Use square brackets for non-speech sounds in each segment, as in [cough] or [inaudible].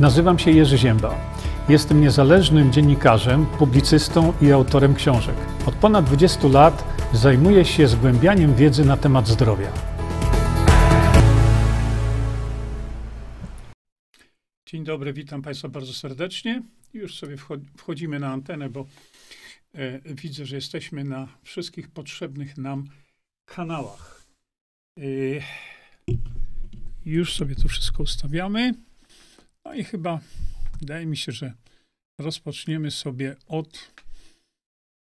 Nazywam się Jerzy Ziemba. Jestem niezależnym dziennikarzem, publicystą i autorem książek. Od ponad 20 lat zajmuję się zgłębianiem wiedzy na temat zdrowia. Dzień dobry, witam Państwa bardzo serdecznie. Już sobie wchodzimy na antenę, bo e, widzę, że jesteśmy na wszystkich potrzebnych nam kanałach. E, już sobie to wszystko ustawiamy. No i chyba wydaje mi się, że rozpoczniemy sobie od.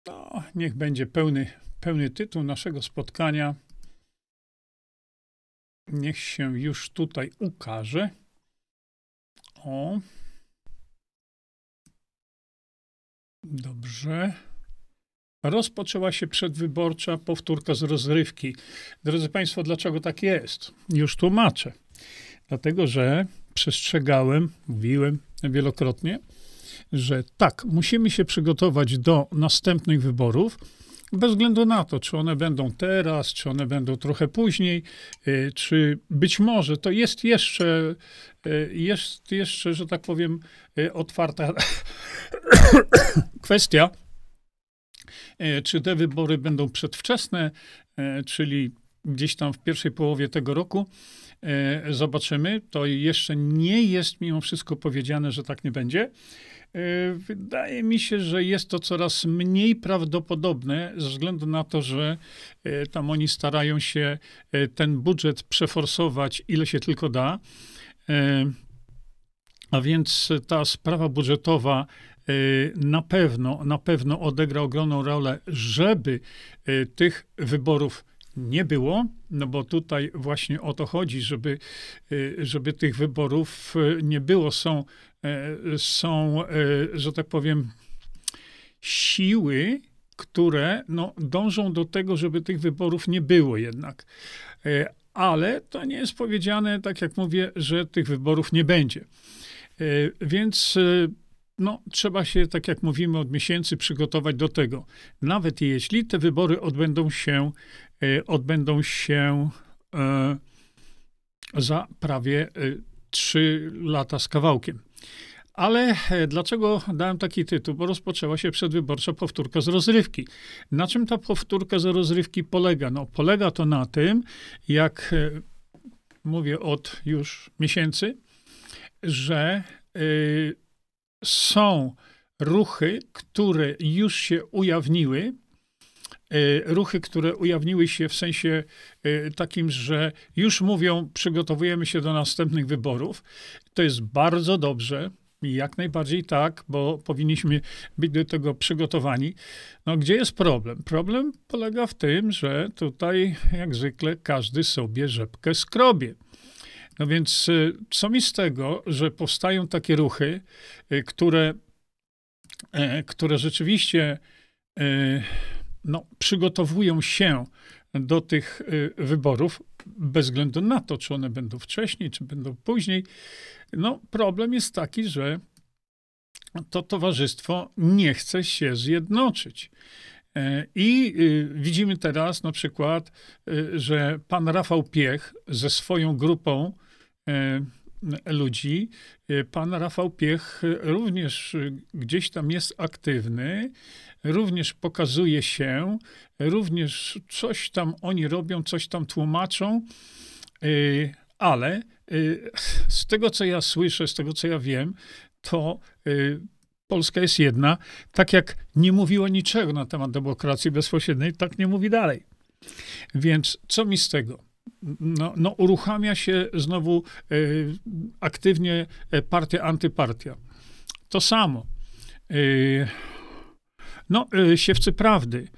No, niech będzie pełny, pełny tytuł naszego spotkania. Niech się już tutaj ukaże. O. Dobrze. Rozpoczęła się przedwyborcza powtórka z rozrywki. Drodzy Państwo, dlaczego tak jest? Już tłumaczę. Dlatego, że przestrzegałem, mówiłem wielokrotnie, że tak, musimy się przygotować do następnych wyborów, bez względu na to, czy one będą teraz, czy one będą trochę później, y, czy być może to jest jeszcze, y, jest jeszcze, że tak powiem, y, otwarta [coughs] kwestia, czy te wybory będą przedwczesne, czyli gdzieś tam w pierwszej połowie tego roku. Zobaczymy. To jeszcze nie jest mimo wszystko powiedziane, że tak nie będzie. E, wydaje mi się, że jest to coraz mniej prawdopodobne, ze względu na to, że e, tam oni starają się e, ten budżet przeforsować, ile się tylko da. A więc ta sprawa budżetowa na pewno, na pewno odegra ogromną rolę, żeby tych wyborów nie było, no bo tutaj właśnie o to chodzi, żeby, żeby tych wyborów nie było. Są E, są, e, że tak powiem, siły, które no, dążą do tego, żeby tych wyborów nie było jednak. E, ale to nie jest powiedziane, tak jak mówię, że tych wyborów nie będzie. Więc no, trzeba się, tak jak mówimy, od miesięcy przygotować do tego. Nawet jeśli te wybory odbędą się, odbędą się za prawie trzy lata z kawałkiem. Ale e, dlaczego dałem taki tytuł? Bo rozpoczęła się przedwyborcza powtórka z rozrywki. Na czym ta powtórka z rozrywki polega? No, polega to na tym, jak e, mówię od już miesięcy, że y, są ruchy, które już się ujawniły, ruchy, które ujawniły się w sensie takim, że już mówią, przygotowujemy się do następnych wyborów. To jest bardzo dobrze, jak najbardziej tak, bo powinniśmy być do tego przygotowani. No, gdzie jest problem? Problem polega w tym, że tutaj, jak zwykle, każdy sobie rzepkę skrobie. No więc y, co mi z tego, że powstają takie ruchy, które, e, które rzeczywiście e, no, przygotowują się do tych y, wyborów, bez względu na to, czy one będą wcześniej, czy będą później. No, problem jest taki, że to towarzystwo nie chce się zjednoczyć. E, I y, widzimy teraz na przykład, y, że pan Rafał Piech ze swoją grupą e, ludzi, pan Rafał Piech również gdzieś tam jest aktywny, również pokazuje się, również coś tam oni robią, coś tam tłumaczą, ale z tego, co ja słyszę, z tego, co ja wiem, to y, Polska jest jedna. Tak jak nie mówiło niczego na temat demokracji bezpośredniej, tak nie mówi dalej. Więc co mi z tego? No, no uruchamia się znowu y, aktywnie y, partia, antypartia. To samo. No, siewcy prawdy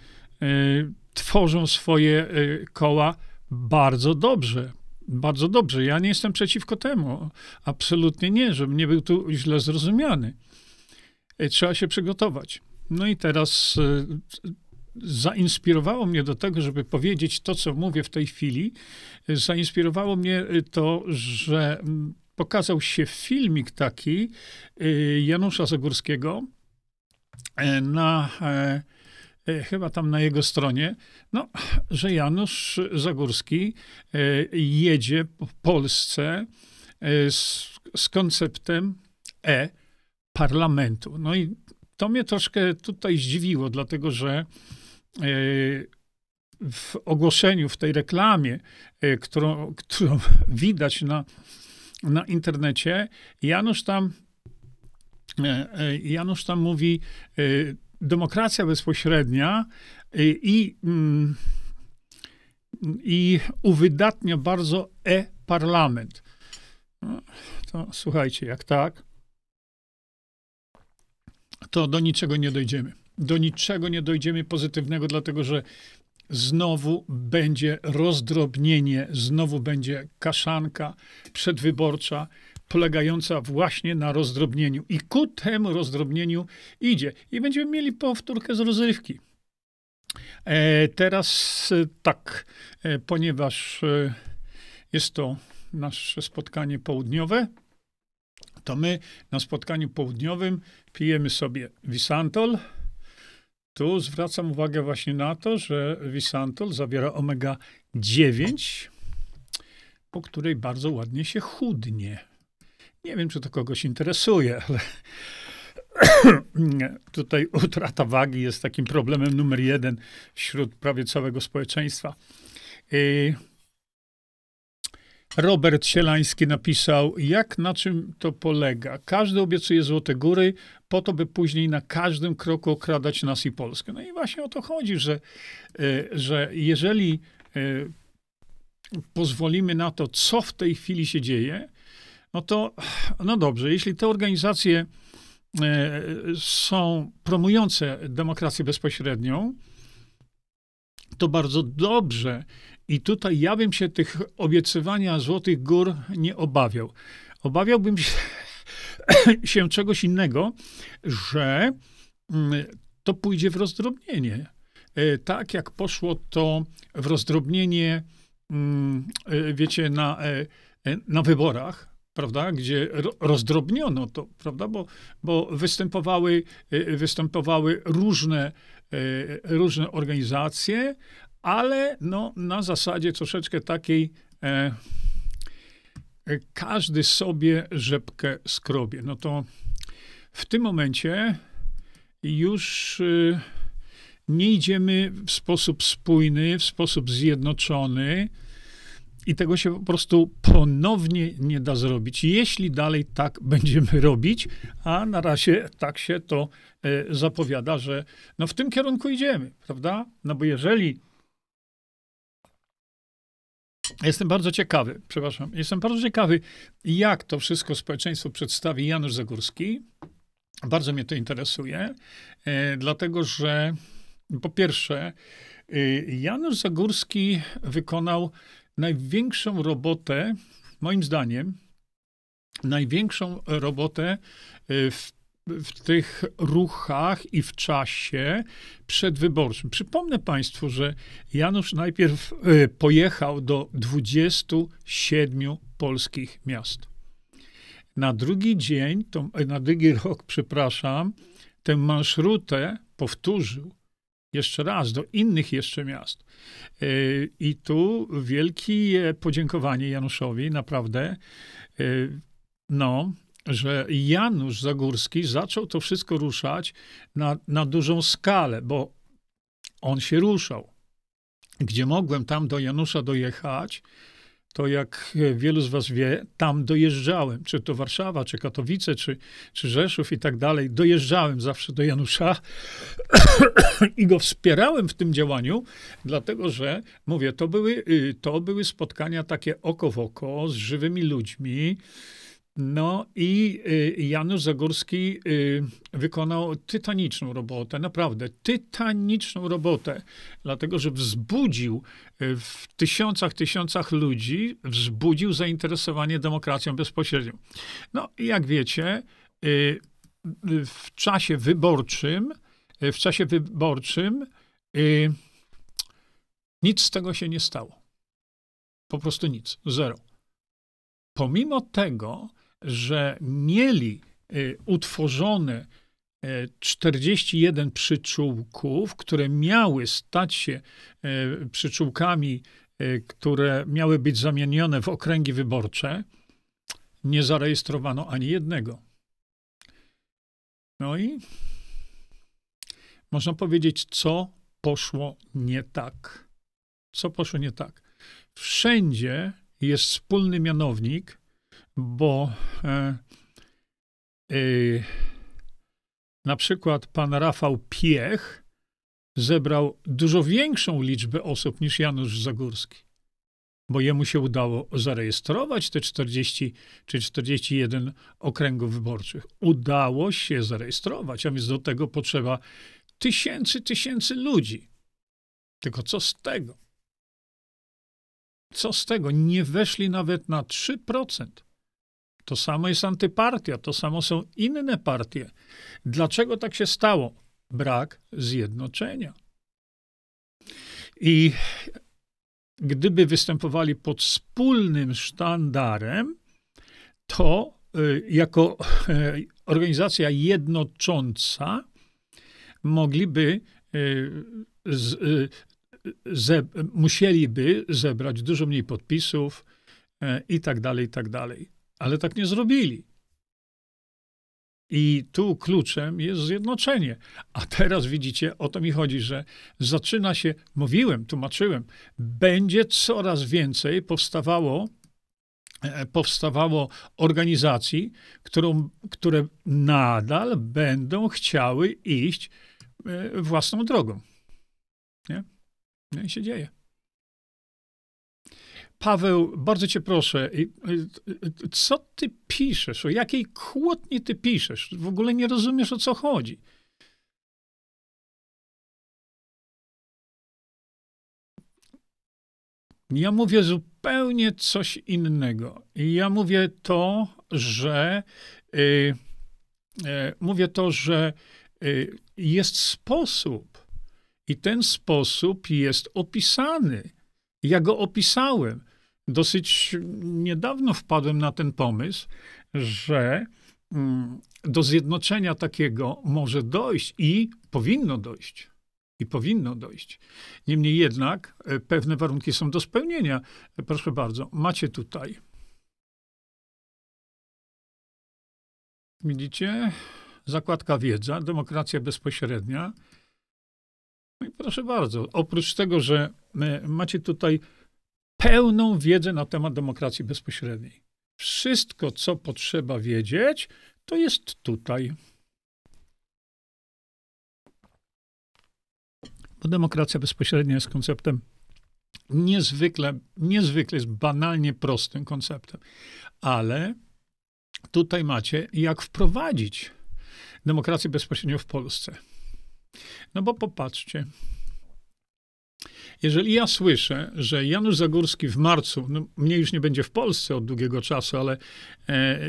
tworzą swoje koła bardzo dobrze bardzo dobrze. Ja nie jestem przeciwko temu. Absolutnie nie, żebym nie był tu źle zrozumiany. Trzeba się przygotować. No i teraz zainspirowało mnie do tego, żeby powiedzieć to, co mówię w tej chwili. Zainspirowało mnie to, że pokazał się filmik taki Janusza Zagórskiego na E, chyba tam na jego stronie, no, że Janusz Zagórski e, jedzie po Polsce e, z, z konceptem e-parlamentu. No i to mnie troszkę tutaj zdziwiło, dlatego że w ogłoszeniu, w tej reklamie, którą, którą [laughs] widać na, na internecie, Janusz tam, Janusz tam mówi demokracja bezpośrednia i, mm, i uwydatnia bardzo e-parlament. No, to słuchajcie, jak tak, to do niczego nie dojdziemy. Do niczego nie dojdziemy pozytywnego, dlatego że znowu będzie rozdrobnienie, znowu będzie kaszanka przedwyborcza, polegająca właśnie na rozdrobnieniu. I ku temu rozdrobnieniu idzie. I będziemy mieli powtórkę z rozrywki. E, teraz e, tak, e, ponieważ e, jest to nasze spotkanie południowe, to my na spotkaniu południowym pijemy sobie Visantol. Tu zwracam uwagę właśnie na to, że Visantol zawiera omega 9, po której bardzo ładnie się chudnie. Nie wiem, czy to kogoś interesuje, ale [coughs] tutaj utrata wagi jest takim problemem numer jeden wśród prawie całego społeczeństwa. Y, Robert Sielański napisał, jak na czym to polega. Każdy obiecuje złote góry, po to, by później na każdym kroku okradać nas i Polskę. No i właśnie o to chodzi, że, y, że jeżeli y, pozwolimy na to, co w tej chwili się dzieje, no to, no dobrze, jeśli te organizacje e, są promujące demokrację bezpośrednią, to bardzo dobrze. I tutaj ja bym się tych obiecywania Złotych Gór nie obawiał. Obawiałbym się, [coughs] się czegoś innego, że mm, to pójdzie w rozdrobnienie. E, tak jak poszło to w rozdrobnienie, mm, e, wiecie, na, na wyborach, prawda, gdzie rozdrobniono to, prawda, bo, bo występowały, y, występowały różne, y, różne organizacje, ale no, na zasadzie troszeczkę takiej e, e, każdy sobie rzepkę skrobie. No to w tym momencie już y, nie idziemy w sposób spójny, w sposób zjednoczony, i tego się po prostu ponownie nie da zrobić, jeśli dalej tak [laughs] będziemy robić, a na razie tak się to e, zapowiada, że no w tym kierunku idziemy, prawda? No bo jeżeli Jestem bardzo ciekawy, przepraszam, jestem bardzo ciekawy, jak to wszystko społeczeństwo przedstawi Janusz Zagórski. Bardzo mnie to interesuje, e, dlatego że po pierwsze, e, Janusz Zagórski wykonał największą robotę, moim zdaniem, największą robotę y, w, w tych ruchach i w czasie przedwyborczym. Przypomnę Państwu, że Janusz najpierw y, pojechał do 27 polskich miast. Na drugi dzień, to, na drugi rok, przepraszam, tę marszrutę powtórzył jeszcze raz do innych jeszcze miast. E, I tu wielkie podziękowanie Januszowi, naprawdę. E, no, że Janusz Zagórski zaczął to wszystko ruszać na, na dużą skalę, bo on się ruszał. Gdzie mogłem tam do Janusza dojechać, to jak wielu z was wie, tam dojeżdżałem, czy to Warszawa, czy Katowice, czy, czy Rzeszów i tak dalej. Dojeżdżałem zawsze do Janusza [coughs] i go wspierałem w tym działaniu, dlatego że, mówię, to były, y, to były spotkania takie oko w oko z żywymi ludźmi, no i y, Janusz Zagórski y, wykonał tytaniczną robotę, naprawdę tytaniczną robotę, dlatego że wzbudził y, w tysiącach, tysiącach ludzi, wzbudził zainteresowanie demokracją bezpośrednią. No, jak wiecie, w czasie wyborczym, w czasie wyborczym nic z tego się nie stało. Po prostu nic, zero. Pomimo tego, że mieli y, utworzone 41 y, przyczółków, które miały stać się y, przyczółkami, które miały być zamienione w okręgi wyborcze, nie zarejestrowano ani jednego. No i można powiedzieć, co poszło nie tak. Co poszło nie tak? Wszędzie jest wspólny mianownik, bo e, e, na przykład pan Rafał Piech zebrał dużo większą liczbę osób niż Janusz Zagórski, bo jemu się udało zarejestrować te 40 czy 41 okręgów wyborczych. Udało się zarejestrować, a więc do tego potrzeba tysięcy, tysięcy ludzi. Tylko co z tego? Co z tego? Nie weszli nawet na 3%. To samo jest antypartia, to samo są inne partie. Dlaczego tak się stało? Brak zjednoczenia. I gdyby występowali pod wspólnym sztandarem, to y, jako y, organizacja jednocząca mogliby y, z, ze, musieliby zebrać dużo mniej podpisów i tak dalej, i tak dalej ale tak nie zrobili. I tu kluczem jest zjednoczenie. A teraz widzicie, o to mi chodzi, że zaczyna się, mówiłem, tłumaczyłem, będzie coraz więcej powstawało, e, powstawało organizacji, którą, które nadal będą chciały iść e, własną drogą. Nie? No i się dzieje. Paweł, bardzo cię proszę, co ty piszesz? O jakiej kłótni ty piszesz? W ogóle nie rozumiesz, o co chodzi. Ja mówię zupełnie coś innego. Ja mówię to, że y, y, mówię to, że y, jest sposób i ten sposób jest opisany. Ja go opisałem dosyć niedawno wpadłem na ten pomysł, że mm, do zjednoczenia takiego może dojść i powinno dojść. I powinno dojść. Niemniej jednak e, pewne warunki są do spełnienia. Proszę bardzo, macie tutaj. Widzicie? Zakładka wiedza, demokracja bezpośrednia. No i proszę bardzo, oprócz tego, że e, macie tutaj pełną wiedzę na temat demokracji bezpośredniej. Wszystko, co potrzeba wiedzieć, to jest tutaj. Bo demokracja bezpośrednia jest konceptem niezwykle, niezwykle jest banalnie prostym konceptem. Ale tutaj macie, jak wprowadzić demokrację bezpośrednią w Polsce. No bo popatrzcie, jeżeli ja słyszę, że Janusz Zagórski w marcu, no mnie już nie będzie w Polsce od długiego czasu, ale e,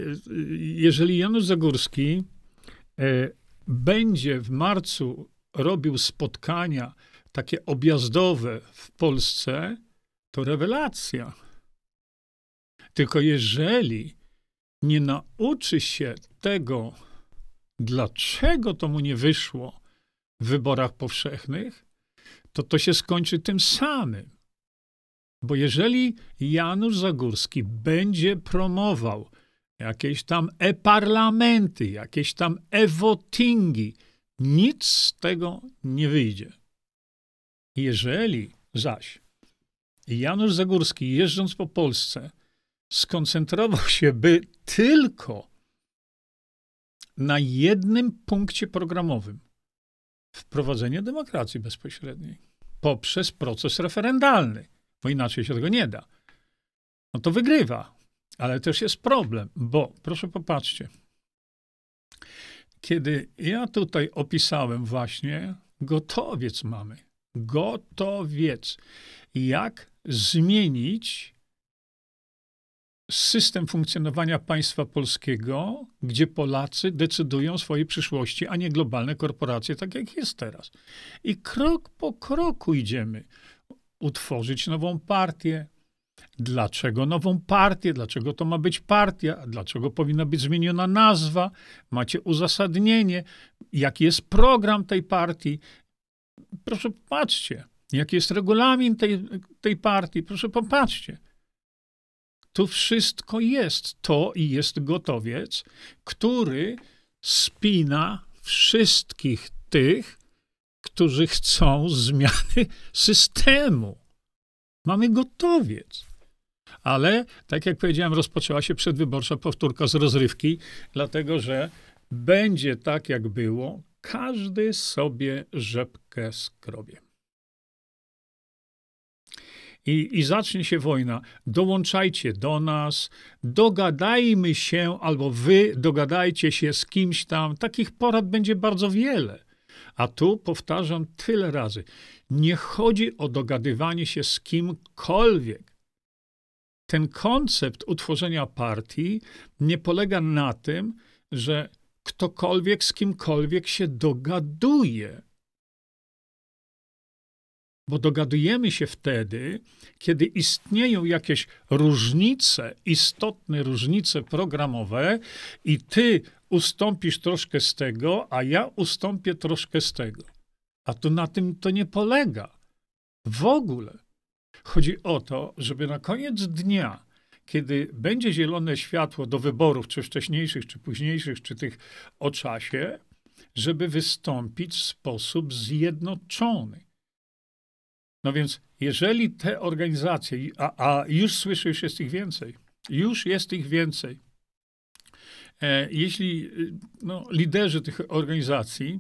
jeżeli Janusz Zagórski e, będzie w marcu robił spotkania takie objazdowe w Polsce, to rewelacja. Tylko jeżeli nie nauczy się tego, dlaczego to mu nie wyszło w wyborach powszechnych, to to się skończy tym samym. Bo jeżeli Janusz Zagórski będzie promował jakieś tam e-parlamenty, jakieś tam e-votingi, nic z tego nie wyjdzie. Jeżeli zaś Janusz Zagórski, jeżdżąc po Polsce, skoncentrował się by tylko na jednym punkcie programowym, wprowadzenie demokracji bezpośredniej poprzez proces referendalny, bo inaczej się tego nie da. No to wygrywa. Ale też jest problem, bo proszę popatrzcie. Kiedy ja tutaj opisałem właśnie, gotowiec mamy. Gotowiec. Jak zmienić system funkcjonowania państwa polskiego, gdzie Polacy decydują o swojej przyszłości, a nie globalne korporacje, tak jak jest teraz. I krok po kroku idziemy. Utworzyć nową partię. Dlaczego nową partię? Dlaczego to ma być partia? Dlaczego powinna być zmieniona nazwa? Macie uzasadnienie? Jaki jest program tej partii? Proszę popatrzcie. Jaki jest regulamin tej, tej partii? Proszę popatrzcie. Tu wszystko jest. To i jest gotowiec, który spina wszystkich tych, którzy chcą zmiany systemu. Mamy gotowiec. Ale, tak jak powiedziałem, rozpoczęła się przedwyborcza powtórka z rozrywki, dlatego że będzie tak, jak było. Każdy sobie rzepkę skrobie. I, I zacznie się wojna. Dołączajcie do nas, dogadajmy się, albo wy dogadajcie się z kimś tam. Takich porad będzie bardzo wiele. A tu powtarzam tyle razy. Nie chodzi o dogadywanie się z kimkolwiek. Ten koncept utworzenia partii nie polega na tym, że ktokolwiek z kimkolwiek się dogaduje. Bo dogadujemy się wtedy, kiedy istnieją jakieś różnice, istotne różnice programowe, i ty ustąpisz troszkę z tego, a ja ustąpię troszkę z tego. A to na tym to nie polega. W ogóle. Chodzi o to, żeby na koniec dnia, kiedy będzie zielone światło do wyborów, czy wcześniejszych, czy późniejszych, czy tych o czasie, żeby wystąpić w sposób zjednoczony. No więc, jeżeli te organizacje, a, a już słyszę, już jest ich więcej, już jest ich więcej, e, jeśli no, liderzy tych organizacji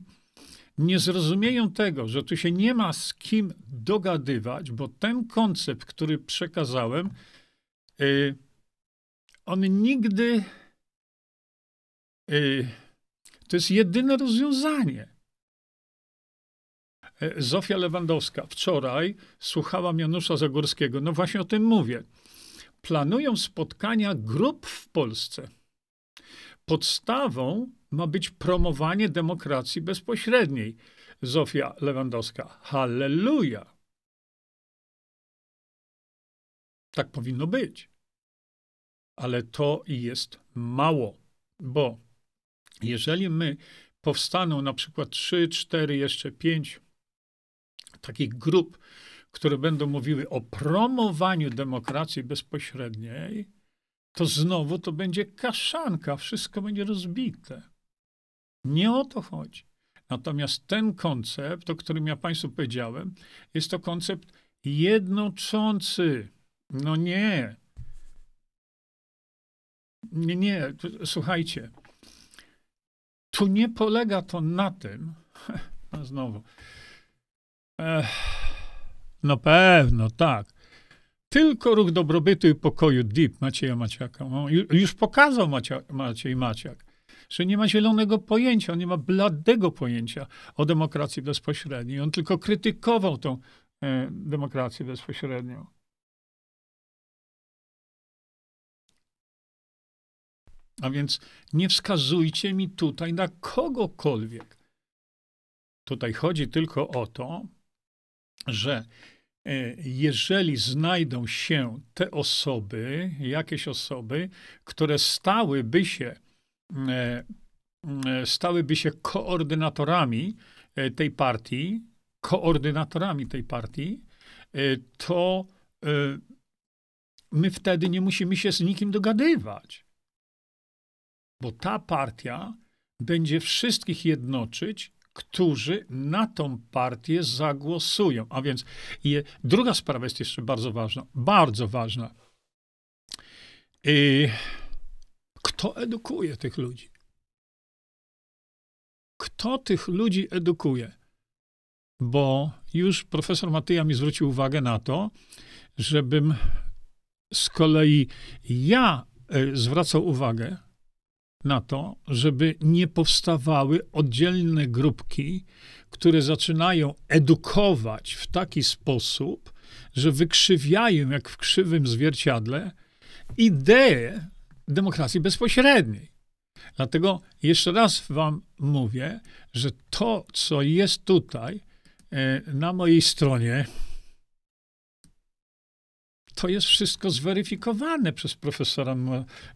nie zrozumieją tego, że tu się nie ma z kim dogadywać, bo ten koncept, który przekazałem, e, on nigdy. E, to jest jedyne rozwiązanie. E, Zofia Lewandowska wczoraj słuchała Janusza Zagórskiego. No właśnie o tym mówię. Planują spotkania grup w Polsce. Podstawą ma być promowanie demokracji bezpośredniej. Zofia Lewandowska. Halleluja! Tak powinno być. Ale to jest mało, bo jeżeli my powstaną na przykład 3, 4, jeszcze 5 takich grup, które będą mówiły o promowaniu demokracji bezpośredniej, to znowu to będzie kaszanka, wszystko będzie rozbite. Nie o to chodzi. Natomiast ten koncept, o którym ja Państwu powiedziałem, jest to koncept jednoczący. No nie. Nie, nie. Słuchajcie. Tu nie polega to na tym, [laughs] no znowu, Ech, no pewno, tak. Tylko ruch dobrobytu i pokoju, DIP Macieja Maciaka. No, już pokazał Macia, Maciej Maciak, że nie ma zielonego pojęcia, on nie ma bladego pojęcia o demokracji bezpośredniej. On tylko krytykował tą e, demokrację bezpośrednią. A więc nie wskazujcie mi tutaj na kogokolwiek. Tutaj chodzi tylko o to, że e, jeżeli znajdą się te osoby, jakieś osoby, które stałyby się, e, e, stałyby się koordynatorami tej partii, koordynatorami tej partii, to my wtedy nie musimy się z nikim dogadywać. Bo ta partia będzie wszystkich jednoczyć którzy na tą partię zagłosują. A więc je, druga sprawa jest jeszcze bardzo ważna, bardzo ważna. I kto edukuje tych ludzi? Kto tych ludzi edukuje? Bo już profesor Matyja mi zwrócił uwagę na to, żebym z kolei ja e, zwracał uwagę na to, żeby nie powstawały oddzielne grupki, które zaczynają edukować w taki sposób, że wykrzywiają, jak w krzywym zwierciadle, ideę demokracji bezpośredniej. Dlatego jeszcze raz Wam mówię, że to, co jest tutaj e, na mojej stronie, to jest wszystko zweryfikowane przez profesora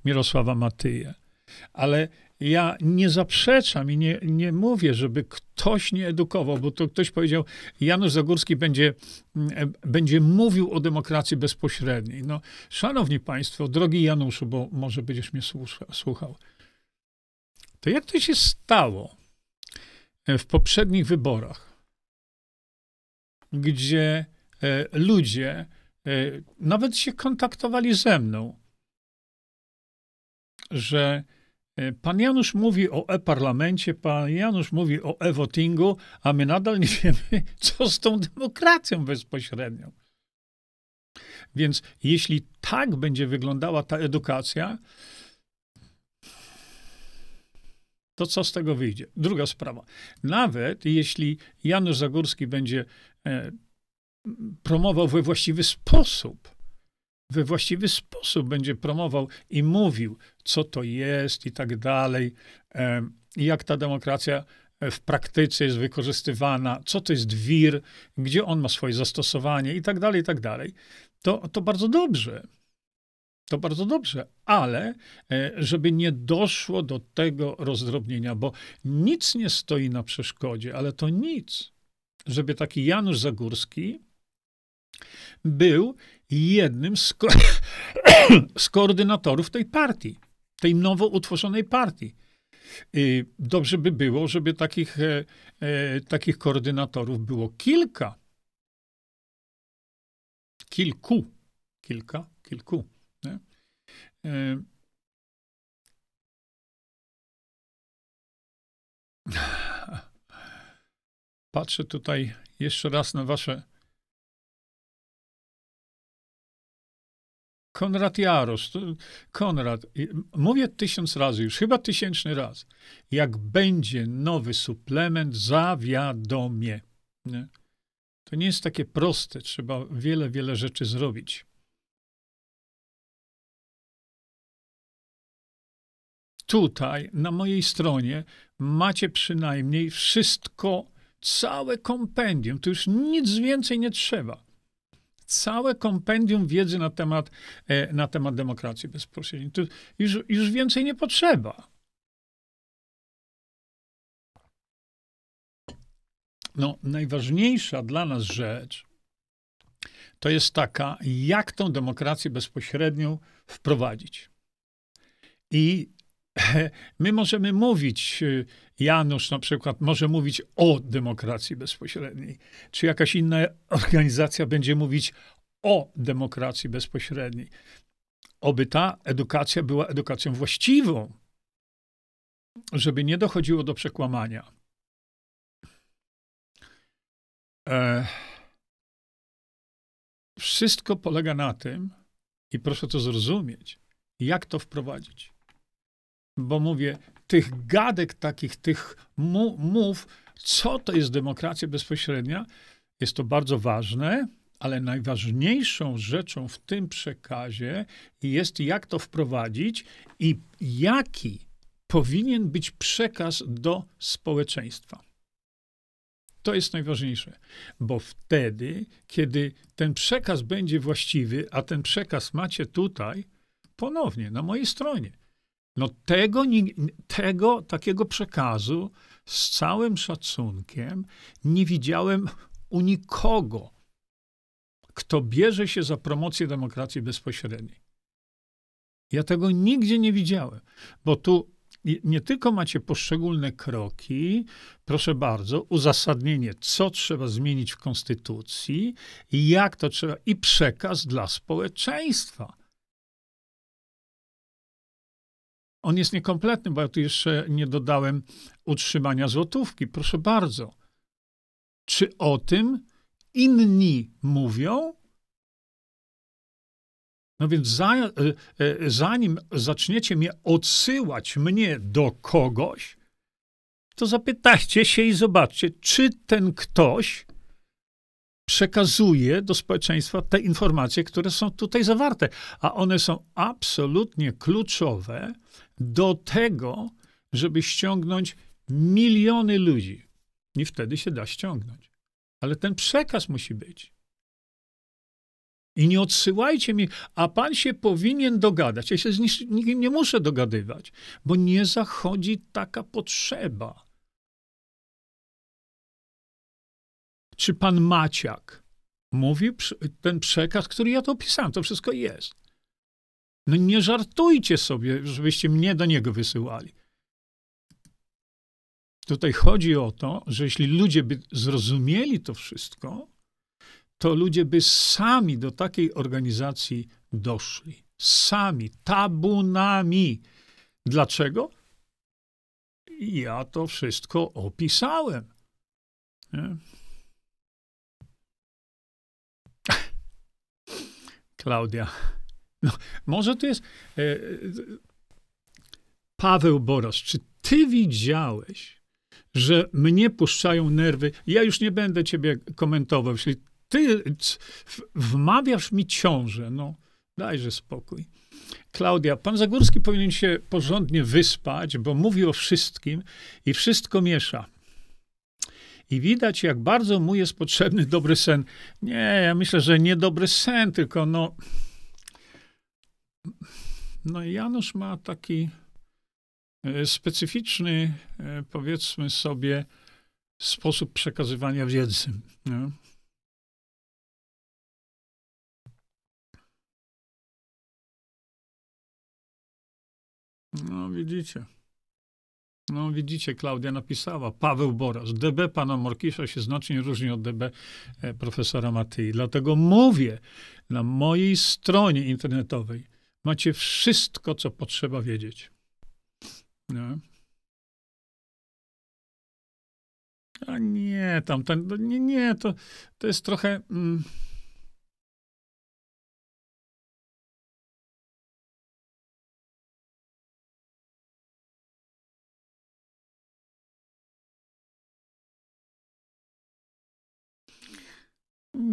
Mirosława Matyję. Ale ja nie zaprzeczam i nie, nie mówię, żeby ktoś nie edukował, bo to ktoś powiedział, Janusz Zagórski będzie, mm, będzie mówił o demokracji bezpośredniej. No, szanowni państwo, drogi Januszu, bo może będziesz mnie słuchał, to jak to się stało, w poprzednich wyborach, gdzie e, ludzie e, nawet się kontaktowali ze mną, że e, pan Janusz mówi o e-parlamencie, pan Janusz mówi o e-votingu, a my nadal nie [laughs] wiemy, co z tą demokracją bezpośrednią. Więc jeśli tak będzie wyglądała ta edukacja, to co z tego wyjdzie? Druga sprawa. Nawet jeśli Janusz Zagórski będzie e, promował we właściwy sposób, we właściwy sposób będzie promował i mówił, co to jest i tak dalej, e, jak ta demokracja w praktyce jest wykorzystywana, co to jest wir, gdzie on ma swoje zastosowanie i tak dalej, i tak dalej, to, to bardzo dobrze. To bardzo dobrze, ale e, żeby nie doszło do tego rozdrobnienia, bo nic nie stoi na przeszkodzie, ale to nic, żeby taki Janusz Zagórski był jednym z, ko [coughs] z koordynatorów tej partii, tej nowo utworzonej partii. Dobrze by było, żeby takich, e, e, takich koordynatorów było kilka. Kilku. Kilka, kilku. Nie? E, [sighs] patrzę tutaj jeszcze raz na wasze Konrad Jarosz, Konrad, mówię tysiąc razy już, chyba tysięczny raz. Jak będzie nowy suplement, zawiadomię. Nie? To nie jest takie proste, trzeba wiele, wiele rzeczy zrobić. Tutaj, na mojej stronie, macie przynajmniej wszystko, całe kompendium. Tu już nic więcej nie trzeba całe kompendium wiedzy na temat, e, na temat demokracji bezpośredniej. Tu już, już więcej nie potrzeba. No, najważniejsza dla nas rzecz to jest taka, jak tą demokrację bezpośrednią wprowadzić. I [laughs] my możemy mówić, e, Janusz na przykład może mówić o demokracji bezpośredniej, czy jakaś inna organizacja będzie mówić o demokracji bezpośredniej. Oby ta edukacja była edukacją właściwą, żeby nie dochodziło do przekłamania. E, wszystko polega na tym, i proszę to zrozumieć, jak to wprowadzić. Bo mówię, tych gadek takich, tych mów, co to jest demokracja bezpośrednia, jest to bardzo ważne, ale najważniejszą rzeczą w tym przekazie jest, jak to wprowadzić i jaki powinien być przekaz do społeczeństwa. To jest najważniejsze, bo wtedy, kiedy ten przekaz będzie właściwy, a ten przekaz macie tutaj, ponownie na mojej stronie, no tego, tego takiego przekazu z całym szacunkiem nie widziałem u nikogo, kto bierze się za promocję demokracji bezpośredniej. Ja tego nigdzie nie widziałem, bo tu nie tylko macie poszczególne kroki, proszę bardzo, uzasadnienie, co trzeba zmienić w konstytucji, jak to trzeba, i przekaz dla społeczeństwa. On jest niekompletny, bo ja tu jeszcze nie dodałem utrzymania złotówki. Proszę bardzo. Czy o tym inni mówią? No więc za, e, e, zanim zaczniecie mnie odsyłać mnie do kogoś, to zapytajcie się i zobaczcie, czy ten ktoś przekazuje do społeczeństwa te informacje, które są tutaj zawarte. A one są absolutnie kluczowe do tego, żeby ściągnąć miliony ludzi. I wtedy się da ściągnąć. Ale ten przekaz musi być. I nie odsyłajcie mi, a pan się powinien dogadać. Ja się z nikim nie muszę dogadywać, bo nie zachodzi taka potrzeba. Czy pan Maciak mówił ten przekaz, który ja to opisałem? To wszystko jest. No nie żartujcie sobie, żebyście mnie do niego wysyłali. Tutaj chodzi o to, że jeśli ludzie by zrozumieli to wszystko, to ludzie by sami do takiej organizacji doszli. Sami, tabunami. Dlaczego? Ja to wszystko opisałem. Nie? Klaudia. No, może to jest. E, e, Paweł Boras, czy ty widziałeś, że mnie puszczają nerwy? Ja już nie będę ciebie komentował. Jeśli ty wmawiasz mi ciążę, no dajże spokój. Klaudia, pan Zagórski powinien się porządnie wyspać, bo mówi o wszystkim i wszystko miesza. I widać, jak bardzo mu jest potrzebny dobry sen. Nie, ja myślę, że nie dobry sen, tylko no. No, Janusz ma taki e, specyficzny, e, powiedzmy sobie, sposób przekazywania wiedzy. Nie? No, widzicie. No, widzicie, Klaudia napisała, Paweł Boras, DB pana Morkisza się znacznie różni od DB e, profesora Matyi. Dlatego mówię, na mojej stronie internetowej macie wszystko, co potrzeba wiedzieć. Nie? A nie, tam, ten, nie, nie, to, to jest trochę... Mm,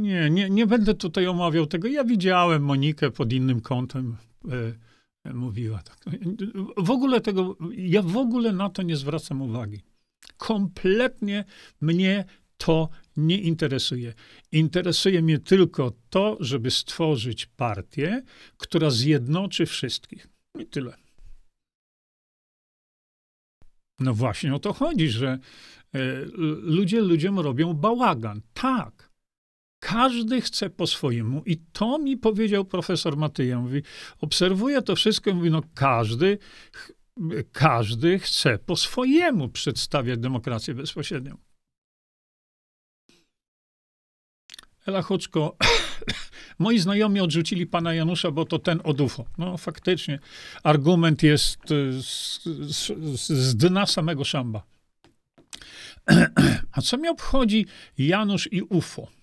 Nie, nie, nie będę tutaj omawiał tego. Ja widziałem Monikę pod innym kątem. E, e, mówiła tak. W ogóle tego, ja w ogóle na to nie zwracam uwagi. Kompletnie mnie to nie interesuje. Interesuje mnie tylko to, żeby stworzyć partię, która zjednoczy wszystkich. I tyle. No właśnie o to chodzi, że e, ludzie ludziom robią bałagan. Tak. Każdy chce po swojemu. I to mi powiedział profesor Matyja. Mówi, obserwuję to wszystko, mówi, no każdy, każdy chce po swojemu przedstawiać demokrację bezpośrednią. Ela Huczko, [coughs] moi znajomi odrzucili pana Janusza, bo to ten od UFO. No faktycznie, argument jest y, z, z, z dna samego szamba. [coughs] A co mnie obchodzi Janusz i UFO?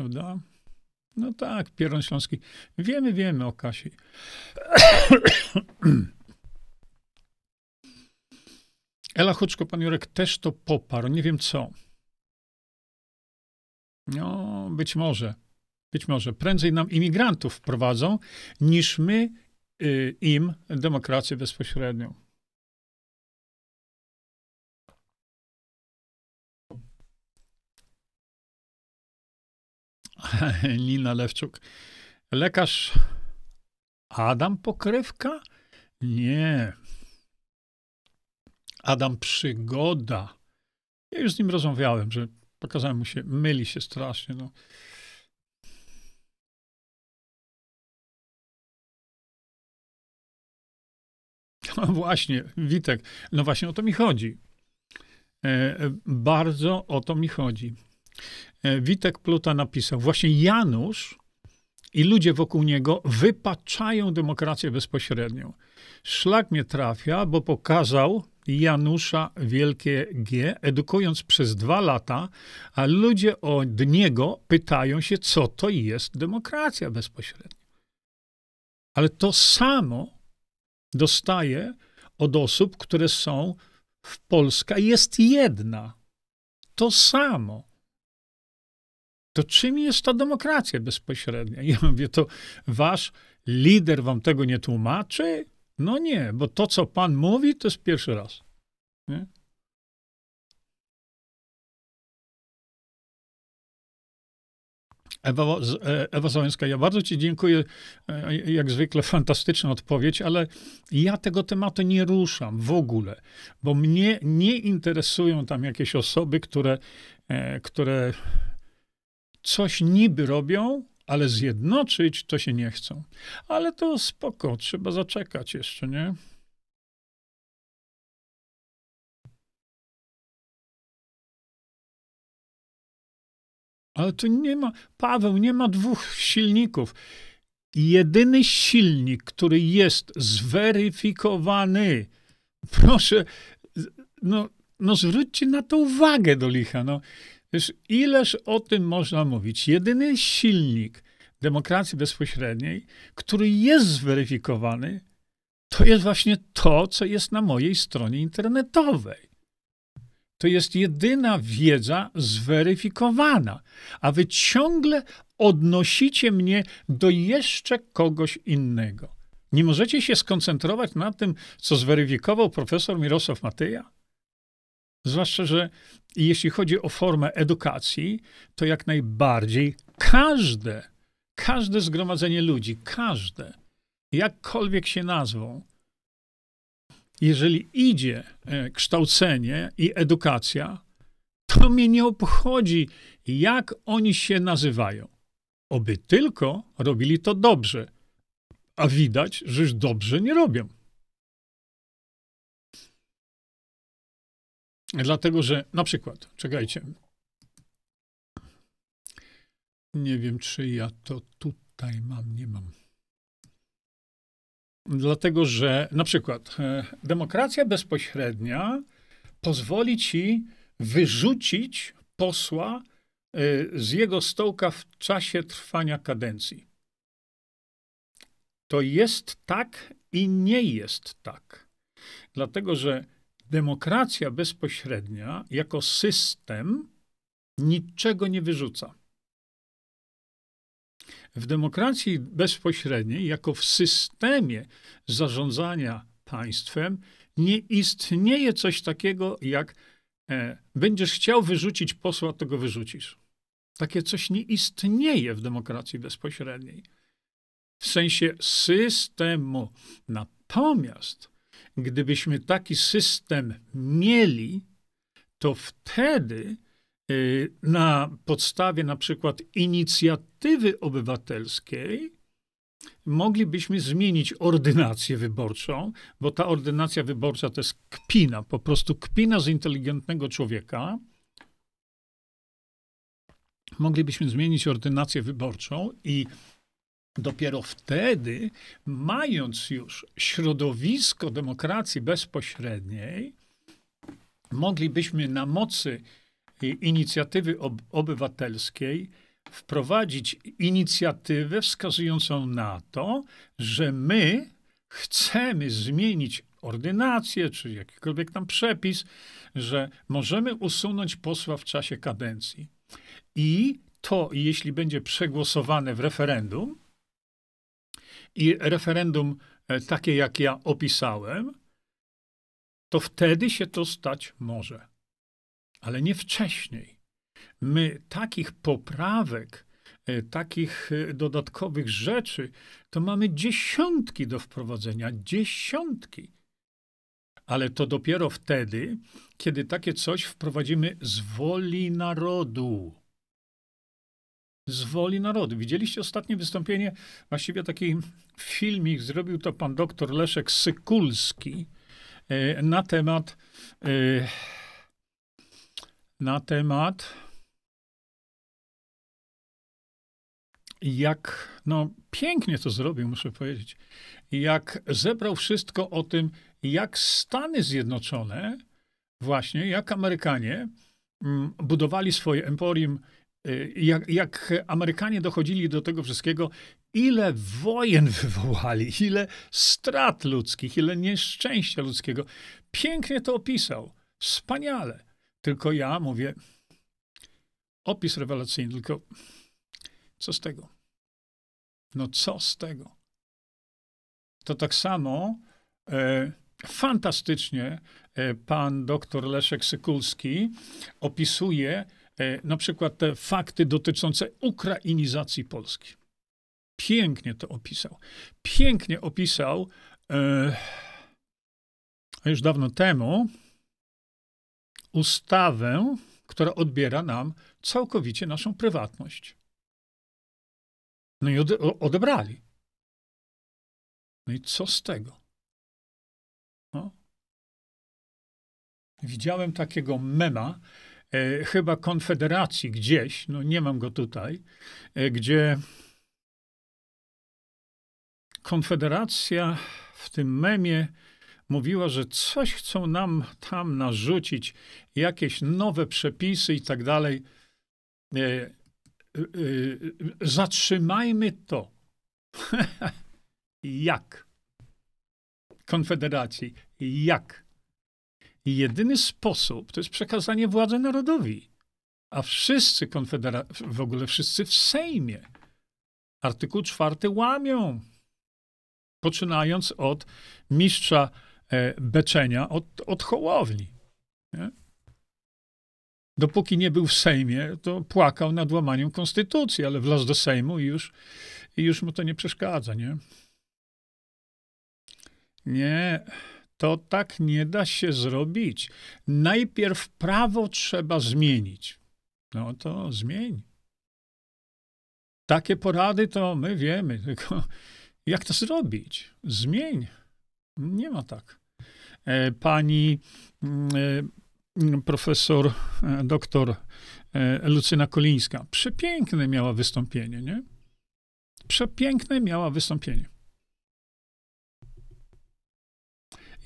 Prawda? No tak, Pieron Śląski. Wiemy, wiemy o Kasi. [coughs] Ela Huczko, pan Jurek też to poparł. Nie wiem co. No, być może. Być może. Prędzej nam imigrantów wprowadzą, niż my y, im demokrację bezpośrednią. [laughs] Lina Lewczuk. Lekarz Adam Pokrywka? Nie. Adam Przygoda. Ja już z nim rozmawiałem, że pokazałem mu się, myli się strasznie. No. [laughs] No właśnie, Witek, no właśnie o to mi chodzi. E, bardzo o to mi chodzi. E, Witek Pluta napisał, właśnie Janusz i ludzie wokół niego wypaczają demokrację bezpośrednią. Szlak mnie trafia, bo pokazał Janusza Wielkie G, edukując przez dwa lata, a ludzie od niego pytają się, co to jest demokracja bezpośrednia. Ale to samo dostaje od osób, które są w Polska jest jedna. To samo to czym jest ta demokracja bezpośrednia? Ja mówię, to wasz lider wam tego nie tłumaczy? No nie, bo to, co pan mówi, to jest pierwszy raz. Nie? Ewa, e, Ewa Załęska, ja bardzo Ci dziękuję. E, jak zwykle fantastyczna odpowiedź, ale ja tego tematu nie ruszam w ogóle, bo mnie nie interesują tam jakieś osoby, które, e, które coś niby robią, ale zjednoczyć to się nie chcą. Ale to spoko, trzeba zaczekać jeszcze, nie? Ale tu nie ma, Paweł, nie ma dwóch silników. Jedyny silnik, który jest zweryfikowany, proszę, no, no zwróćcie na to uwagę do licha. No. Wiesz, ileż o tym można mówić? Jedyny silnik demokracji bezpośredniej, który jest zweryfikowany, to jest właśnie to, co jest na mojej stronie internetowej. To jest jedyna wiedza zweryfikowana, a wy ciągle odnosicie mnie do jeszcze kogoś innego. Nie możecie się skoncentrować na tym, co zweryfikował profesor Mirosław Matyja? Zwłaszcza, że jeśli chodzi o formę edukacji, to jak najbardziej każde, każde zgromadzenie ludzi, każde, jakkolwiek się nazwą, jeżeli idzie e, kształcenie i edukacja, to mnie nie obchodzi, jak oni się nazywają. Oby tylko robili to dobrze, a widać, że już dobrze nie robią. Dlatego, że na przykład, czekajcie. Nie wiem, czy ja to tutaj mam, nie mam. Dlatego, że na przykład e, demokracja bezpośrednia pozwoli ci wyrzucić posła e, z jego stołka w czasie trwania kadencji. To jest tak i nie jest tak. Dlatego, że demokracja bezpośrednia jako system niczego nie wyrzuca. W demokracji bezpośredniej, jako w systemie zarządzania państwem, nie istnieje coś takiego jak e, będziesz chciał wyrzucić posła, to go wyrzucisz. Takie coś nie istnieje w demokracji bezpośredniej. W sensie systemu. Natomiast gdybyśmy taki system mieli, to wtedy y, na podstawie na przykład inicjatywy obywatelskiej moglibyśmy zmienić ordynację wyborczą, bo ta ordynacja wyborcza to jest kpina, po prostu kpina z inteligentnego człowieka. Moglibyśmy zmienić ordynację wyborczą i Dopiero wtedy, mając już środowisko demokracji bezpośredniej, moglibyśmy na mocy inicjatywy ob obywatelskiej wprowadzić inicjatywę wskazującą na to, że my chcemy zmienić ordynację, czy jakikolwiek tam przepis, że możemy usunąć posła w czasie kadencji. I to, jeśli będzie przegłosowane w referendum, i referendum e, takie, jak ja opisałem, to wtedy się to stać może. Ale nie wcześniej. My takich poprawek, e, takich e, dodatkowych rzeczy, to mamy dziesiątki do wprowadzenia, dziesiątki. Ale to dopiero wtedy, kiedy takie coś wprowadzimy z woli narodu z woli narodu. Widzieliście ostatnie wystąpienie, właściwie taki filmik zrobił to pan doktor Leszek Sykulski e, na temat e, na temat jak, no pięknie to zrobił, muszę powiedzieć, jak zebrał wszystko o tym, jak Stany Zjednoczone, właśnie jak Amerykanie mm, budowali swoje emporium jak, jak Amerykanie dochodzili do tego wszystkiego, ile wojen [laughs] wywołali, ile strat ludzkich, ile nieszczęścia ludzkiego. Pięknie to opisał. Wspaniale. Tylko ja mówię, opis rewelacyjny, tylko co z tego? No co z tego? To tak samo e, fantastycznie e, pan doktor Leszek Sykulski opisuje na przykład te fakty dotyczące ukrainizacji Polski. Pięknie to opisał. Pięknie opisał e, już dawno temu ustawę, która odbiera nam całkowicie naszą prywatność. No i ode, odebrali. No i co z tego? No. Widziałem takiego mema, e, chyba Konfederacji gdzieś, no nie mam go tutaj, e, gdzie Konfederacja w tym memie mówiła, że coś chcą nam tam narzucić, jakieś nowe przepisy i tak dalej. E, zatrzymajmy to. [laughs] Jak? Konfederacji. Jak? I jedyny sposób to jest przekazanie władzy narodowi. A wszyscy konfederaci, w ogóle wszyscy w Sejmie, artykuł czwarty łamią. Poczynając od mistrza e, beczenia, od, od Hołowni. Nie? Dopóki nie był w Sejmie, to płakał nad łamaniem konstytucji, ale wlazł do Sejmu i już, i już mu to nie przeszkadza, nie? Nie, to tak nie da się zrobić. Najpierw prawo trzeba zmienić. No to zmień. Takie porady to my wiemy, tylko [laughs] jak to zrobić? Zmień. Nie ma tak. E, pani mm, e, profesor, e, doktor Lucyna Kolińska, przepiękne miała wystąpienie, nie? Przepiękne miała wystąpienie.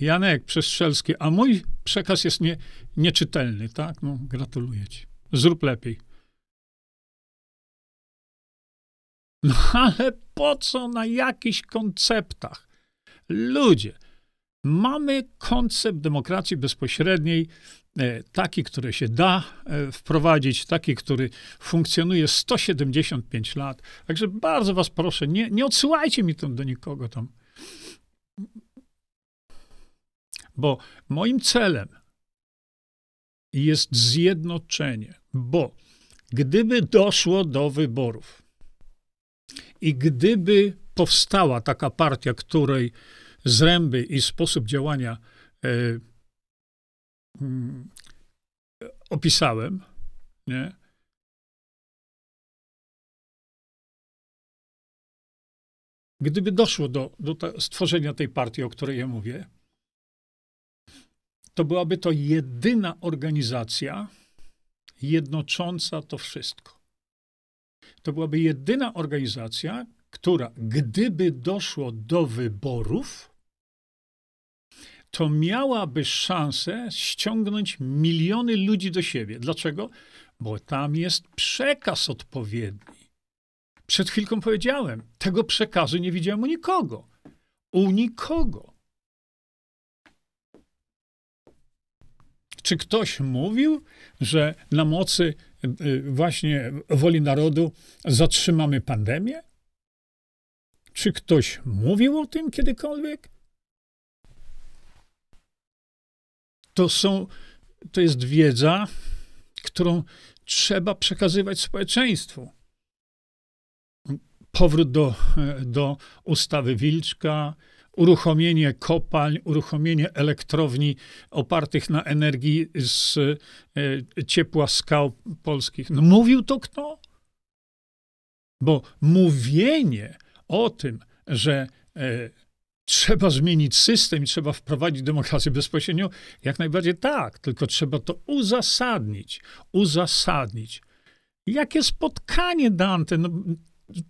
Janek Przestrzelski, a mój przekaz jest nie, nieczytelny, tak? No, gratuluję ci. Zrób lepiej. No ale po co na jakichś konceptach? Ludzie, mamy koncept demokracji bezpośredniej, e, taki, który się da e, wprowadzić, taki, który funkcjonuje 175 lat. Także bardzo was proszę, nie, nie odsyłajcie mi tam do nikogo tam. Bo moim celem jest zjednoczenie, bo gdyby doszło do wyborów i gdyby powstała taka partia, której zręby i sposób działania e, mm, opisałem, nie? Gdyby doszło do, do stworzenia tej partii, o której ja mówię, to byłaby to jedyna organizacja jednocząca to wszystko. To byłaby jedyna organizacja, która, gdyby doszło do wyborów, to miałaby szansę ściągnąć miliony ludzi do siebie. Dlaczego? Bo tam jest przekaz odpowiedni. Przed chwilką powiedziałem, tego przekazu nie widziałem u nikogo. U nikogo. Czy ktoś mówił, że na mocy y, właśnie woli narodu zatrzymamy pandemię? Czy ktoś mówił o tym kiedykolwiek? To są, to jest wiedza, którą trzeba przekazywać społeczeństwu. Powrót do, do ustawy Wilczka, uruchomienie kopalń, uruchomienie elektrowni opartych na energii z e, ciepła skał polskich. No mówił to kto? Bo mówienie o tym, że e, trzeba zmienić system i trzeba wprowadzić demokrację bezpośrednią, jak najbardziej tak, tylko trzeba to uzasadnić. Uzasadnić. Jakie spotkanie, Dante? No,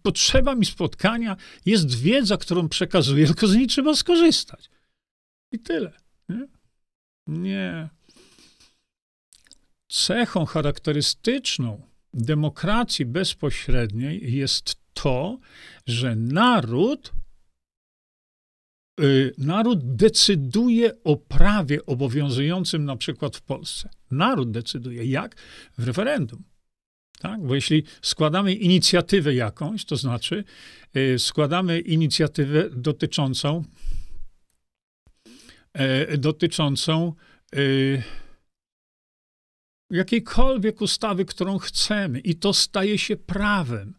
potrzeba mi spotkania, jest wiedza, którą przekazuję, tylko z niej trzeba skorzystać. I tyle. Nie? Cechą charakterystyczną demokracji bezpośredniej jest to, że naród, yy, naród decyduje o prawie obowiązującym na przykład w Polsce. Naród decyduje. Jak? W referendum. Tak? Bo jeśli składamy inicjatywę jakąś, to znaczy y, składamy inicjatywę dotyczącą, y, dotyczącą y, jakiejkolwiek ustawy, którą chcemy, i to staje się prawem.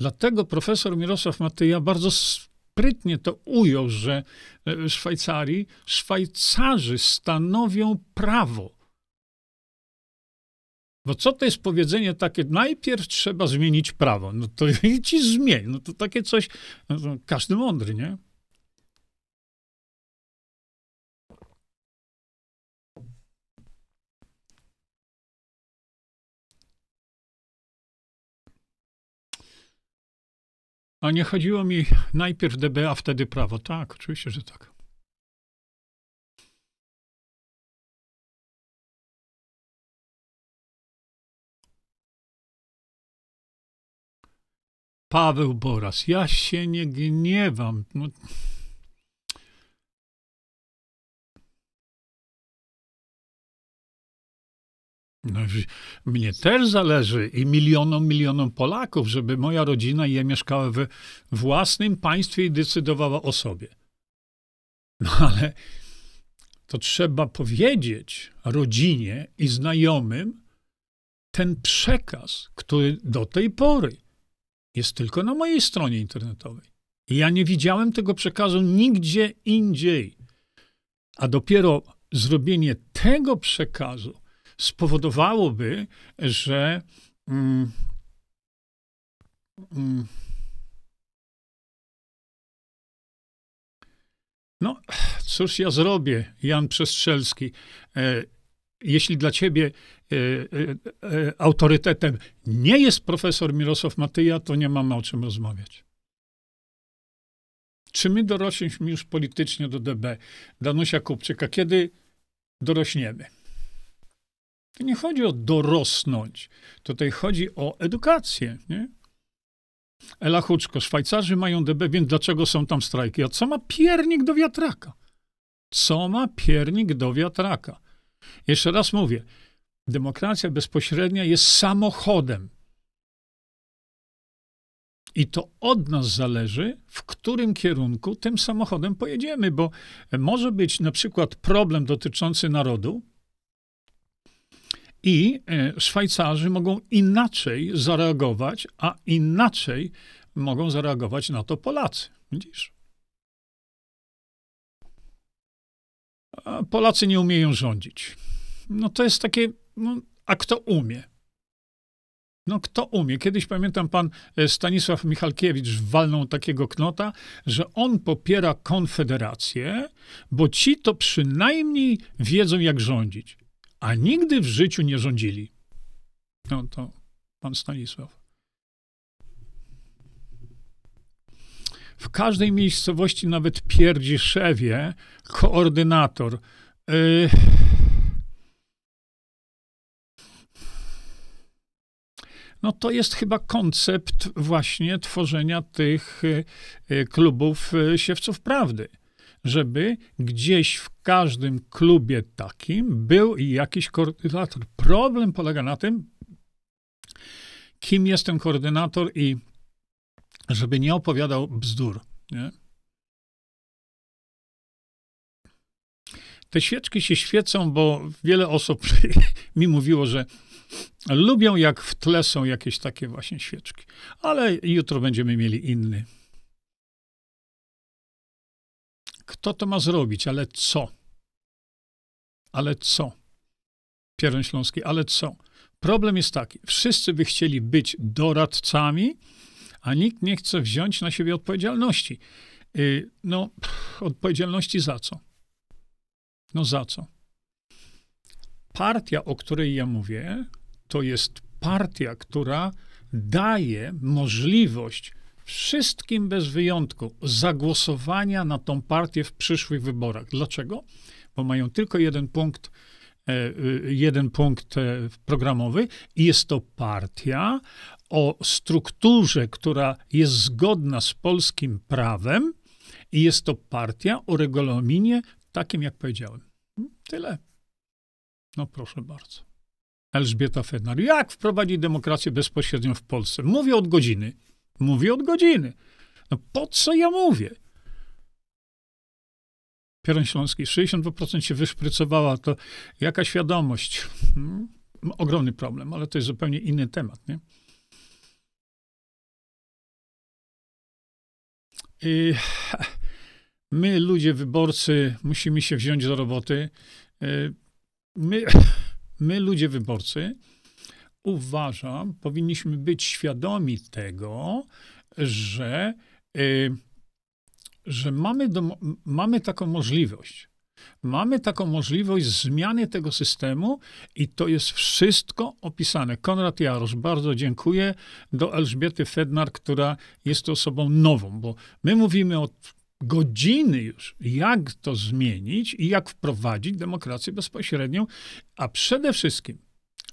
Dlatego profesor Mirosław Matyja bardzo sprytnie to ujął, że w Szwajcarii Szwajcarzy stanowią prawo. Bo co to jest powiedzenie takie, najpierw trzeba zmienić prawo. No to [laughs] i ci zmień. No to takie coś, no każdy mądry, nie? A nie chodziło mi najpierw DB, a wtedy prawo. Tak, oczywiście, że tak. Paweł Boras, ja się nie gniewam. No. No, mnie też zależy i milionom, milionom Polaków, żeby moja rodzina i ja mieszkała we własnym państwie i decydowała o sobie. No ale to trzeba powiedzieć rodzinie i znajomym ten przekaz, który do tej pory jest tylko na mojej stronie internetowej. Ja nie widziałem tego przekazu nigdzie indziej. A dopiero zrobienie tego przekazu spowodowałoby, że mm, mm, no, cóż ja zrobię, Jan Przestrzelski. E, jeśli dla ciebie autorytetem nie jest profesor Mirosław Matyja, to nie mamy o czym rozmawiać. Czy my dorośliśmy już politycznie do DB? Danusia Kupczyka, kiedy dorośniemy? To nie chodzi o dorosnąć. Tutaj chodzi o edukację. Nie? Ela Huczko, Szwajcarzy mają DB, więc dlaczego są tam strajki? A co ma piernik do wiatraka? Co ma piernik do wiatraka? Jeszcze raz mówię, demokracja bezpośrednia jest samochodem. I to od nas zależy, w którym kierunku tym samochodem pojedziemy, bo może być na przykład problem dotyczący narodu, i e, Szwajcarzy mogą inaczej zareagować, a inaczej mogą zareagować na to Polacy. Widzisz? A Polacy nie umieją rządzić. No to jest takie, no, a kto umie? No kto umie? Kiedyś pamiętam pan e, Stanisław Michalkiewicz walnął takiego knota, że on popiera Konfederację, bo ci to przynajmniej wiedzą jak rządzić a nigdy w życiu nie rządzili. No to pan Stanisław. W każdej miejscowości, nawet Pierdziszewie, koordynator. Yy, no to jest chyba koncept właśnie tworzenia tych yy, klubów yy, siewców prawdy żeby gdzieś w każdym klubie takim był jakiś koordynator. Problem polega na tym, kim jest ten koordynator i żeby nie opowiadał bzdur. Nie? Te świeczki się świecą, bo wiele osób [laughs] mi mówiło, że lubią, jak w tle są jakieś takie właśnie świeczki. Ale jutro będziemy mieli inny. Kto to ma zrobić? Ale co? Ale co? Pieron Śląski, ale co? Problem jest taki, wszyscy by chcieli być doradcami, a nikt nie chce wziąć na siebie odpowiedzialności. Yy, no, odpowiedzialności za co? No za co? Partia, o której ja mówię, to jest partia, która daje możliwość wszystkim bez wyjątku zagłosowania na tą partię w przyszłych wyborach. Dlaczego? Bo mają tylko jeden punkt, e, e, jeden punkt e, programowy i jest to partia o strukturze, która jest zgodna z polskim prawem i jest to partia o regulaminie takim, jak powiedziałem. Tyle. No proszę bardzo. Elżbieta Fednar. Jak wprowadzić demokrację bezpośrednią w Polsce? Mówię od godziny. Mówię od godziny. No po co ja mówię? Pieron Śląski, 62% się wyszprycowała, to jaka świadomość? Hmm? Ogromny problem, ale to jest zupełnie inny temat, nie? I my, ludzie, wyborcy, musimy się wziąć do roboty. My, my ludzie, wyborcy, uważam, powinniśmy być świadomi tego, że, y, że mamy, do, mamy taką możliwość. Mamy taką możliwość zmiany tego systemu i to jest wszystko opisane. Konrad Jarosz, bardzo dziękuję. Do Elżbiety Fednar, która jest osobą nową, bo my mówimy od godziny już, jak to zmienić i jak wprowadzić demokrację bezpośrednią, a przede wszystkim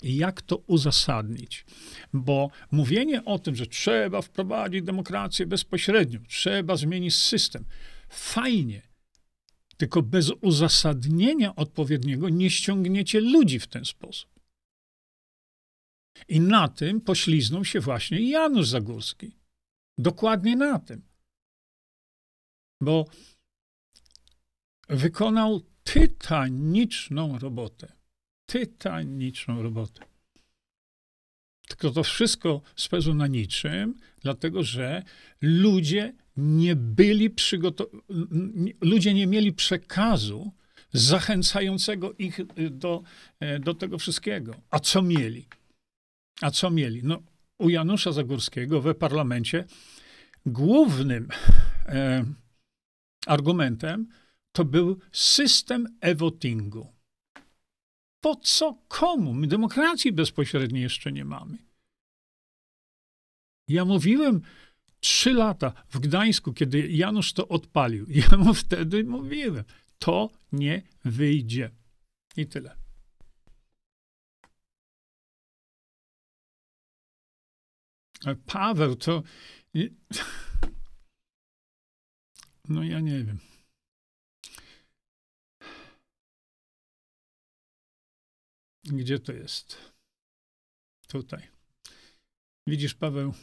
jak to uzasadnić. Bo mówienie o tym, że trzeba wprowadzić demokrację bezpośrednią, trzeba zmienić system, fajnie, tylko bez uzasadnienia odpowiedniego nie ściągniecie ludzi w ten sposób. I na tym pośliznął się właśnie Janusz Zagórski. Dokładnie na tym. Bo wykonał tytaniczną robotę. Tytaniczną robotę. Tylko to wszystko spełzło na niczym, dlatego że ludzie nie byli przygotowani, ludzie nie mieli przekazu zachęcającego ich y, do, e, do tego wszystkiego. A co mieli? A co mieli? No, u Janusza Zagórskiego w parlamencie głównym e, argumentem to był system e-votingu. Po co komu? My demokracji bezpośredniej jeszcze nie mamy. Ja mówiłem trzy lata w Gdańsku, kiedy Janusz to odpalił. [laughs] Ja mu wtedy mówiłem, to nie wyjdzie. I tyle. Paweł to. [laughs] No ja nie wiem. Gdzie to jest? Tutaj. Widzisz, Paweł,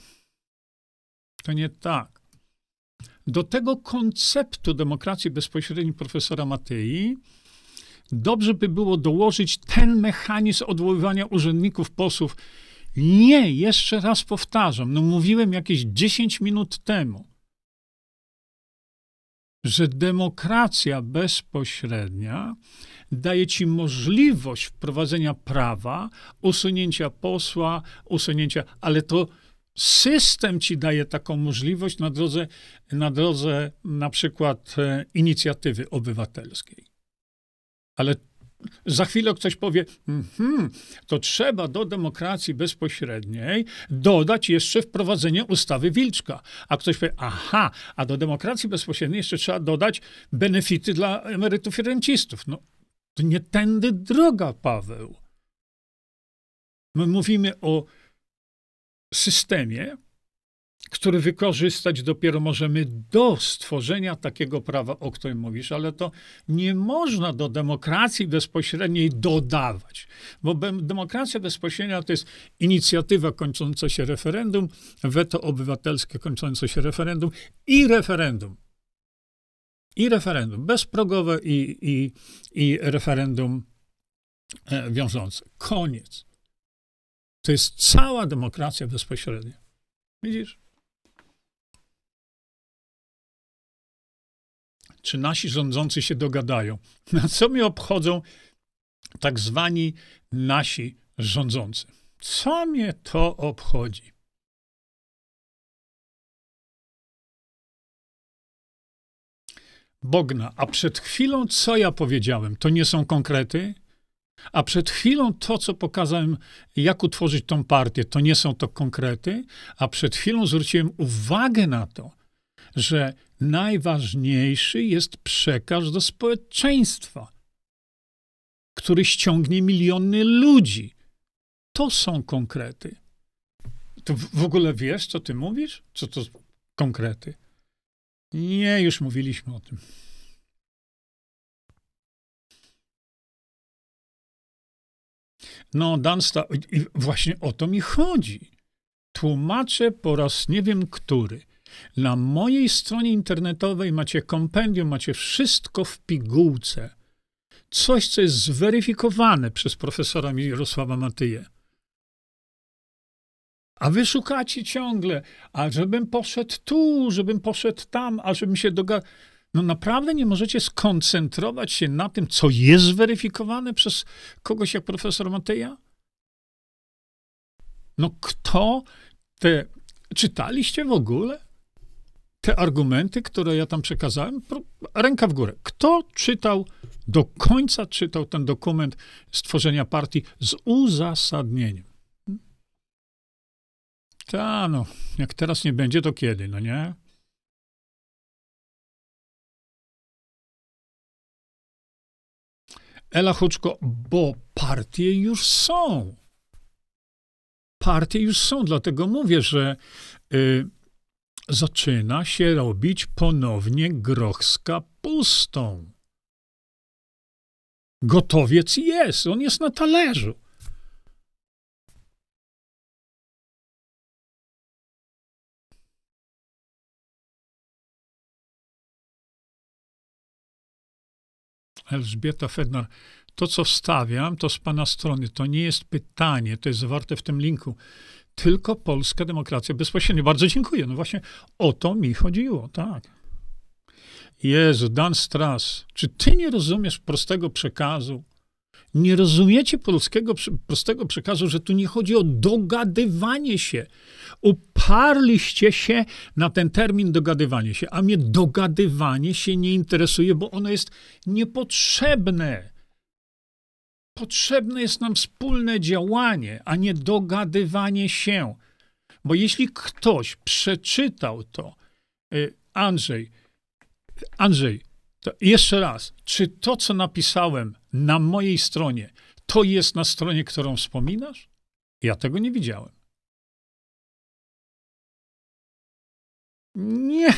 to nie tak. Do tego konceptu demokracji bezpośredniej profesora Matei dobrze by było dołożyć ten mechanizm odwoływania urzędników, posłów. Nie, jeszcze raz powtarzam, no mówiłem jakieś 10 minut temu, że demokracja bezpośrednia daje ci możliwość wprowadzenia prawa, usunięcia posła, usunięcia, ale to system ci daje taką możliwość na drodze, na drodze na przykład e, inicjatywy obywatelskiej. Ale za chwilę ktoś powie, hmm, to trzeba do demokracji bezpośredniej dodać jeszcze wprowadzenie ustawy Wilczka. A ktoś powie, aha, a do demokracji bezpośredniej jeszcze trzeba dodać benefity dla emerytów i rencistów. No, to nie tędy droga, Paweł. My mówimy o systemie, który wykorzystać dopiero możemy do stworzenia takiego prawa, o którym mówisz, ale to nie można do demokracji bezpośredniej dodawać, bo demokracja bezpośrednia to jest inicjatywa kończąca się referendum, weto obywatelskie kończące się referendum i referendum. I referendum bezprogowe i, i, i referendum e, wiążące. Koniec. To jest cała demokracja bezpośrednia. Widzisz? Czy nasi rządzący się dogadają? Na co mi obchodzą tak zwani nasi rządzący? Co mnie to obchodzi? Bogna, a przed chwilą co ja powiedziałem? To nie są konkrety? A przed chwilą to, co pokazałem, jak utworzyć tą partię, to nie są to konkrety, a przed chwilą zwróciłem uwagę na to, że najważniejszy jest przekaz do społeczeństwa, który ściągnie miliony ludzi. To są konkrety. To w ogóle wiesz, co ty mówisz? Co to konkrety? Nie, już mówiliśmy o tym. No, Dansta, właśnie o to mi chodzi. Tłumaczę po raz nie wiem który. Na mojej stronie internetowej macie kompendium, macie wszystko w pigułce. Coś, co jest zweryfikowane przez profesora Mirosława Matyję. A wy szukacie ciągle, a żebym poszedł tu, żebym poszedł tam, a żebym się dogadał. No naprawdę nie możecie skoncentrować się na tym, co jest zweryfikowane przez kogoś jak profesor Mateja? No kto te... Czytaliście w ogóle te argumenty, które ja tam przekazałem? Ręka w górę. Kto czytał do końca czytał ten dokument stworzenia partii z uzasadnieniem. Ta, no, jak teraz nie będzie, to kiedy, no nie? Ela Huczko, bo partie już są. Partie już są, dlatego mówię, że y, zaczyna się robić ponownie groch z kapustą. Gotowiec jest, on jest na talerzu. Elżbieta Fednar, to co wstawiam, to z pana strony, to nie jest pytanie, to jest zawarte w tym linku. Tylko polska demokracja bezpośrednio. Bardzo dziękuję. No właśnie o to mi chodziło, tak. Jezu, Dan Stras, czy ty nie rozumiesz prostego przekazu? Nie rozumiecie polskiego prostego przekazu, że tu nie chodzi o dogadywanie się. Uparliście się na ten termin dogadywanie się, a mnie dogadywanie się nie interesuje, bo ono jest niepotrzebne. Potrzebne jest nam wspólne działanie, a nie dogadywanie się. Bo jeśli ktoś przeczytał to, y, Andrzej, Andrzej, jeszcze raz, czy to, co napisałem na mojej stronie, to jest na stronie, którą wspominasz? Ja tego nie widziałem. Nie.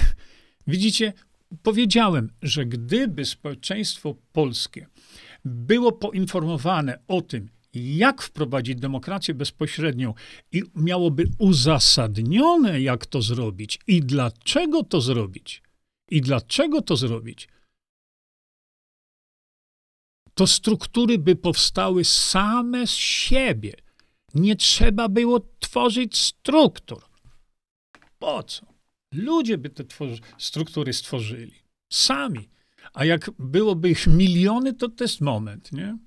Widzicie, powiedziałem, że gdyby społeczeństwo polskie było poinformowane o tym, jak wprowadzić demokrację bezpośrednią i miałoby uzasadnione, jak to zrobić i dlaczego to zrobić, i dlaczego to zrobić, to struktury by powstały same z siebie. Nie trzeba było tworzyć struktur. Po co? Ludzie by te struktury stworzyli. Sami. A jak byłoby ich miliony, to to jest moment, nie?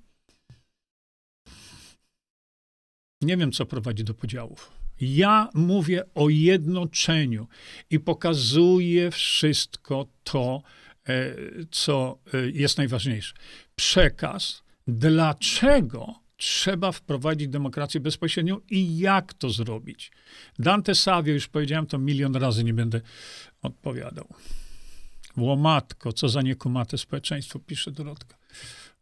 Nie wiem, co prowadzi do podziałów. Ja mówię o jednoczeniu i pokazuję wszystko to, e, co e, jest najważniejsze. Przekaz, dlaczego trzeba wprowadzić demokrację bezpośrednią i jak to zrobić. Dante Savio, już powiedziałem to milion razy, nie będę odpowiadał. Łomatko, co za niekumate społeczeństwo, pisze Dorotka.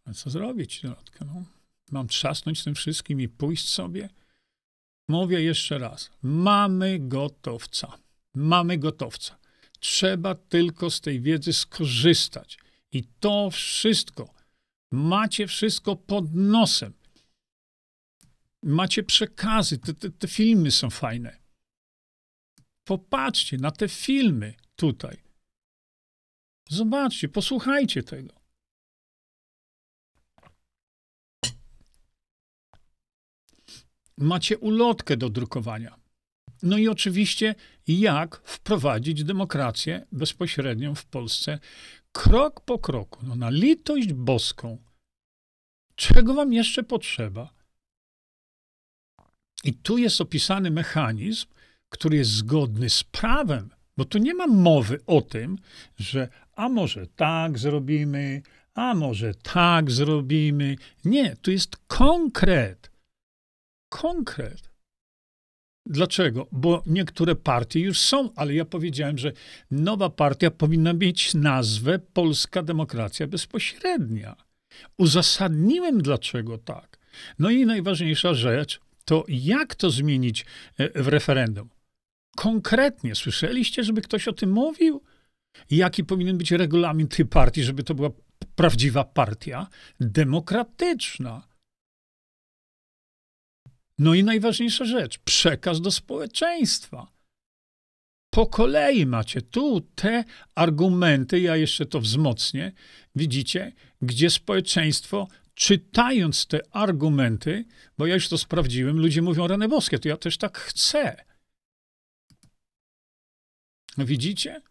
A co zrobić, Dorotka? No, mam trzasnąć tym wszystkim i pójść sobie? Mówię jeszcze raz. Mamy gotowca. Mamy gotowca. Trzeba tylko z tej wiedzy skorzystać. I to wszystko, macie wszystko pod nosem. Macie przekazy, te, te, te filmy są fajne. Popatrzcie na te filmy tutaj. Zobaczcie, posłuchajcie tego. Macie ulotkę do drukowania. No i oczywiście, jak wprowadzić demokrację bezpośrednią w Polsce krok po kroku. No na litość boską. Czego wam jeszcze potrzeba? I tu jest opisany mechanizm, który jest zgodny z prawem, bo tu nie ma mowy o tym, że a może tak zrobimy, a może tak zrobimy. Nie, tu jest konkret. Konkret. Dlaczego? Bo niektóre partie już są, ale ja powiedziałem, że nowa partia powinna mieć nazwę Polska Demokracja Bezpośrednia. Uzasadniłem, dlaczego tak. No i najważniejsza rzecz, to jak to zmienić e, w referendum? Konkretnie, słyszeliście, żeby ktoś o tym mówił? Jaki powinien być regulamin tej partii, żeby to była prawdziwa partia demokratyczna? No i najważniejsza rzecz przekaz do społeczeństwa. Po kolei macie tu te argumenty, ja jeszcze to wzmocnię, widzicie, gdzie społeczeństwo czytając te argumenty, bo ja już to sprawdziłem, ludzie mówią rany boskie, to ja też tak chcę. Widzicie?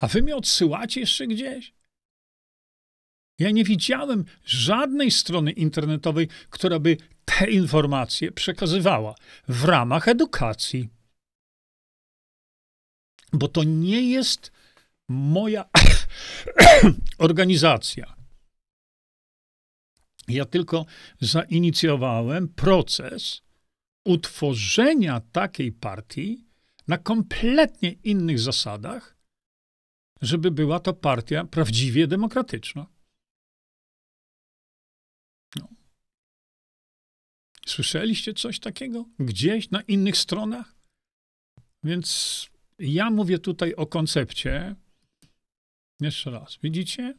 A wy mnie odsyłacie jeszcze gdzieś? Ja nie widziałem żadnej strony internetowej, która by te informacje przekazywała w ramach edukacji. Bo to nie jest moja [coughs] organizacja. Ja tylko zainicjowałem proces utworzenia takiej partii na kompletnie innych zasadach, żeby była to partia prawdziwie demokratyczna. No. Słyszeliście coś takiego gdzieś na innych stronach? Więc ja mówię tutaj o koncepcie. Jeszcze raz, widzicie?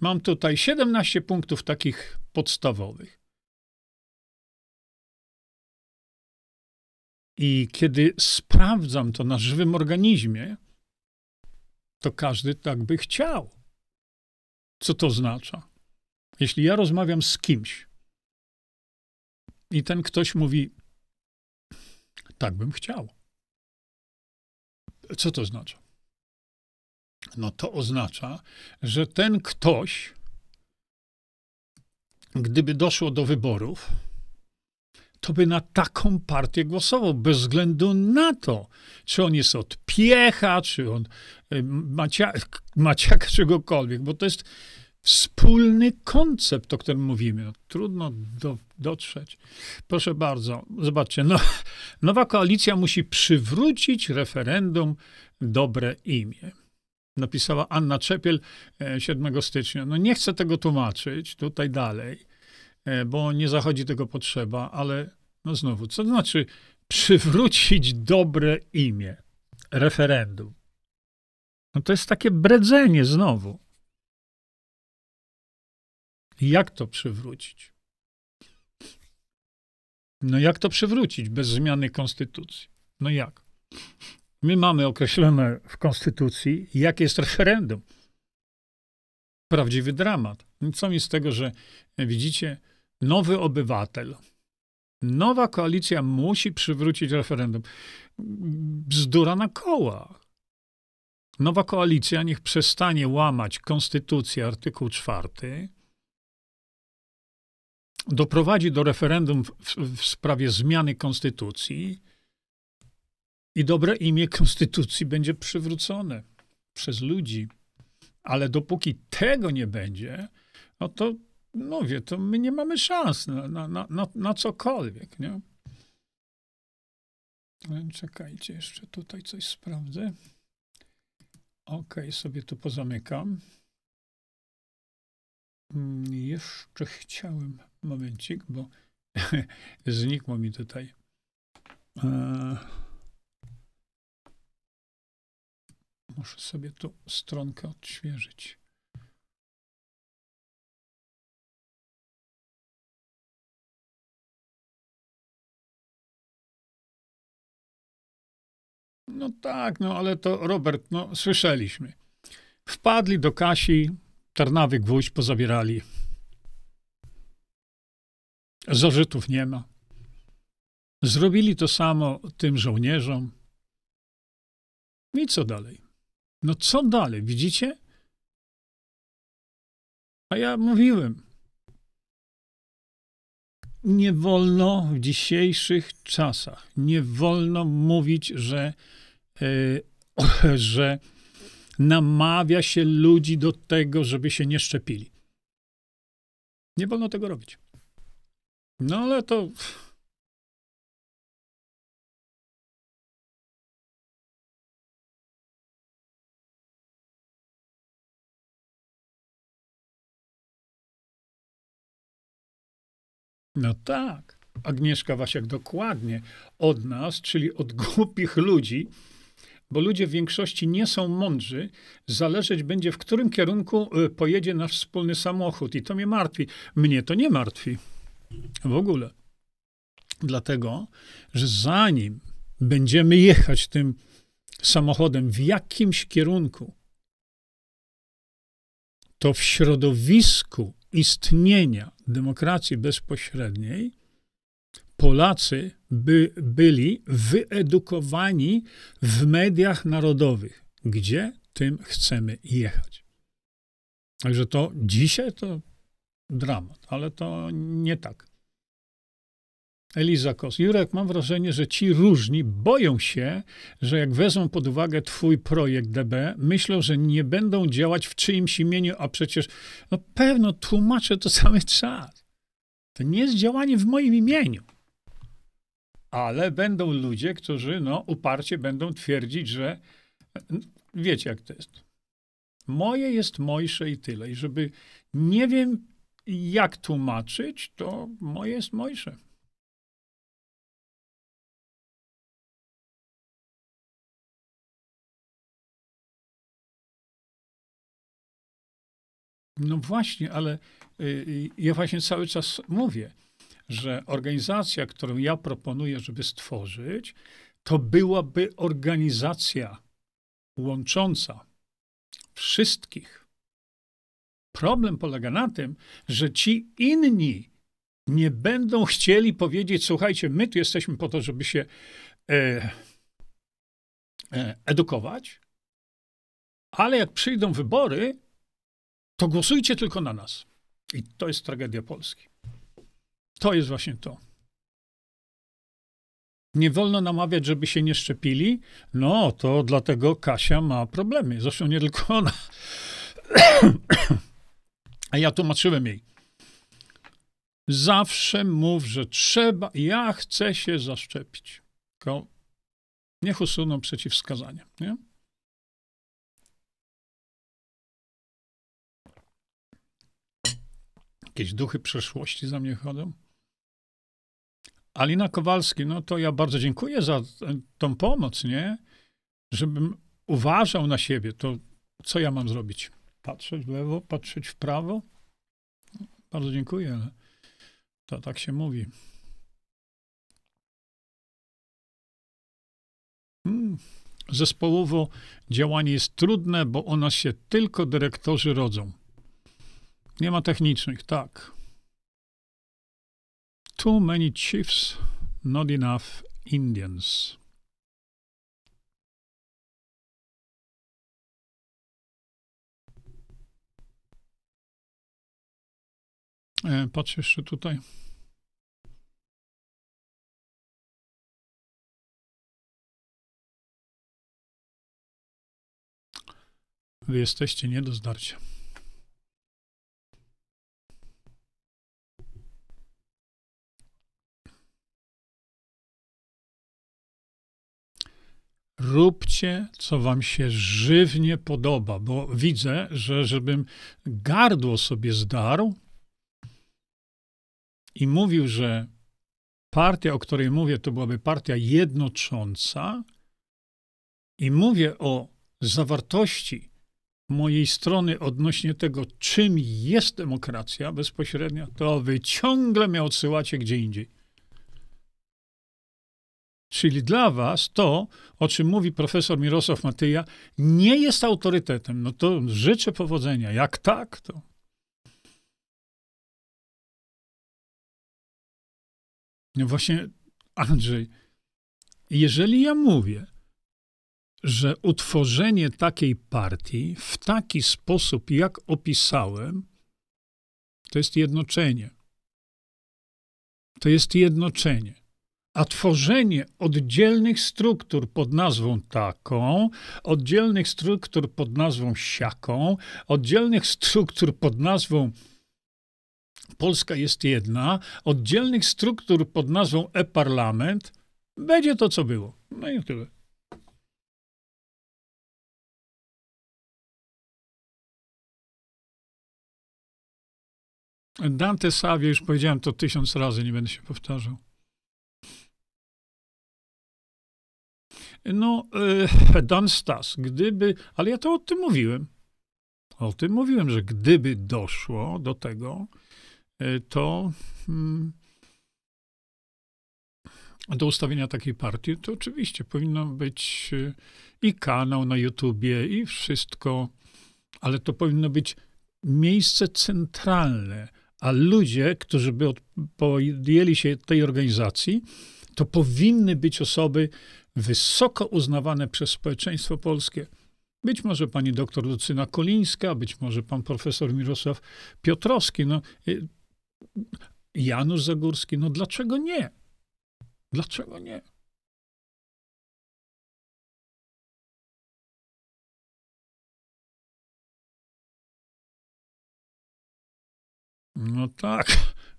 Mam tutaj 17 punktów takich podstawowych. I kiedy sprawdzam to na żywym organizmie, to każdy tak by chciał. Co to oznacza? Jeśli ja rozmawiam z kimś i ten ktoś mówi, tak bym chciał. Co to oznacza? No to oznacza, że ten ktoś, gdyby doszło do wyborów, to by na taką partię głosował, bez względu na to, czy on jest od piecha, czy on y, macia, maciaka, czegokolwiek, bo to jest wspólny koncept, o którym mówimy. No, trudno do, dotrzeć. Proszę bardzo, zobaczcie, no, nowa koalicja musi przywrócić referendum dobre imię. Napisała Anna Czepiel 7 e, stycznia. No nie chcę tego tłumaczyć tutaj dalej, bo nie zachodzi tego potrzeba, ale no znowu, co to znaczy przywrócić dobre imię? Referendum. No to jest takie bredzenie znowu. Jak to przywrócić? No jak to przywrócić bez zmiany konstytucji? No jak? My mamy określone w konstytucji, jakie jest referendum. Prawdziwy dramat. No co mi z tego, że widzicie, nowy obywatel, nowa koalicja musi przywrócić referendum. Bzdura na kołach. Nowa koalicja niech przestanie łamać konstytucję, artykuł czwarty, doprowadzi do referendum w, w, sprawie zmiany konstytucji i dobre imię konstytucji będzie przywrócone przez ludzi. Ale dopóki tego nie będzie, no to mówię, to my nie mamy szans na, na, na, na cokolwiek, nie? Czekajcie, jeszcze tutaj coś sprawdzę. Ok, sobie tu pozamykam. Mm, jeszcze chciałem, momencik, bo [laughs] znikło mi tutaj. E, muszę sobie tu stronkę odświeżyć. No tak, no ale to Robert, no słyszeliśmy. Wpadli do Kasi, Tarnawy gwóźdź pozabierali. Zarzutów nie ma. Zrobili to samo tym żołnierzom. I co dalej? No co dalej? Widzicie? A ja mówiłem. Nie wolno w dzisiejszych czasach, nie wolno mówić, że, yy, [clears throat] że namawia się ludzi do tego, żeby się nie szczepili. Nie wolno tego robić. No ale to. No tak. Agnieszka Wasiak dokładnie od nas, czyli od głupich ludzi, bo ludzie w większości nie są mądrzy, zależeć będzie, w którym kierunku y, pojedzie nasz wspólny samochód. I to mnie martwi. Mnie to nie martwi. W ogóle. Dlatego, że zanim będziemy jechać tym samochodem w jakimś kierunku, to w środowisku istnienia demokracji bezpośredniej Polacy by byli wyedukowani w mediach narodowych, gdzie tym chcemy jechać. Także to dzisiaj to dramat, ale to nie tak. Eliza Kos. Jurek, mam wrażenie, że ci różni boją się, że jak wezmą pod uwagę twój projekt DB, myślą, że nie będą działać w czyimś imieniu, a przecież, no pewno tłumaczę to [laughs] cały czas. To nie jest działanie w moim imieniu. Ale będą ludzie, którzy no, uparcie będą twierdzić, że wiecie jak to jest. Moje jest mojsze i tyle. I żeby nie wiem jak tłumaczyć, to moje jest mojsze. No właśnie, ale y, ja właśnie cały czas mówię, że organizacja, którą ja proponuję, żeby stworzyć, to byłaby organizacja łącząca wszystkich. Problem polega na tym, że ci inni nie będą chcieli powiedzieć: Słuchajcie, my tu jesteśmy po to, żeby się e, e, edukować, ale jak przyjdą wybory, to głosujcie tylko na nas. I to jest tragedia Polski. To jest właśnie to. Nie wolno namawiać, żeby się nie szczepili. No, to dlatego Kasia ma problemy. Zresztą nie tylko ona. [coughs] A ja tłumaczyłem jej. Zawsze mów, że trzeba, ja chcę się zaszczepić. Tylko niech usuną przeciwwskazania. Nie? Jakieś duchy przeszłości za mnie chodzą. Alina Kowalski, no to ja bardzo dziękuję za tą pomoc, nie? Żebym uważał na siebie, to co ja mam zrobić? Patrzeć w lewo, patrzeć w prawo? Bardzo dziękuję, ale to tak się mówi. Hmm. Zespołowo działanie jest trudne, bo o nas się tylko dyrektorzy rodzą. Nie ma technicznych, tak. Too many chiefs, not enough Indians. E, patrzę jeszcze tutaj. Wy jesteście nie do zdarcia. Róbcie, co wam się żywnie podoba, bo widzę, że żebym gardło sobie zdarł i mówił, że partia, o której mówię, to byłaby partia jednocząca i mówię o zawartości mojej strony odnośnie tego, czym jest demokracja bezpośrednia, to wy ciągle mnie odsyłacie gdzie indziej. Czyli dla was to, o czym mówi profesor Mirosław Matyja, nie jest autorytetem. No to życzę powodzenia. Jak tak, to. No właśnie, Andrzej, jeżeli ja mówię, że utworzenie takiej partii w taki sposób, jak opisałem, to jest jednoczenie. To jest jednoczenie a tworzenie oddzielnych struktur pod nazwą taką, oddzielnych struktur pod nazwą siaką, oddzielnych struktur pod nazwą Polska jest jedna, oddzielnych struktur pod nazwą e-parlament, będzie to, co było. No i tyle. Dante Savio, już powiedziałem to tysiąc razy, nie będę się powtarzał. No, e, [clears throat] Dan Stas, gdyby, ale ja to o tym mówiłem. O tym mówiłem, że gdyby doszło do tego, e, to hmm, do ustawienia takiej partii, to oczywiście powinno być e, i kanał na YouTubie, i wszystko, ale to powinno być miejsce centralne, a ludzie, którzy by podjęli się tej organizacji, to powinny być osoby wysoko uznawane przez społeczeństwo polskie. Być może pani doktor Lucyna Kolińska, być może pan profesor Mirosław Piotrowski, no, y, Janusz Zagórski, no dlaczego nie? Dlaczego nie? No tak,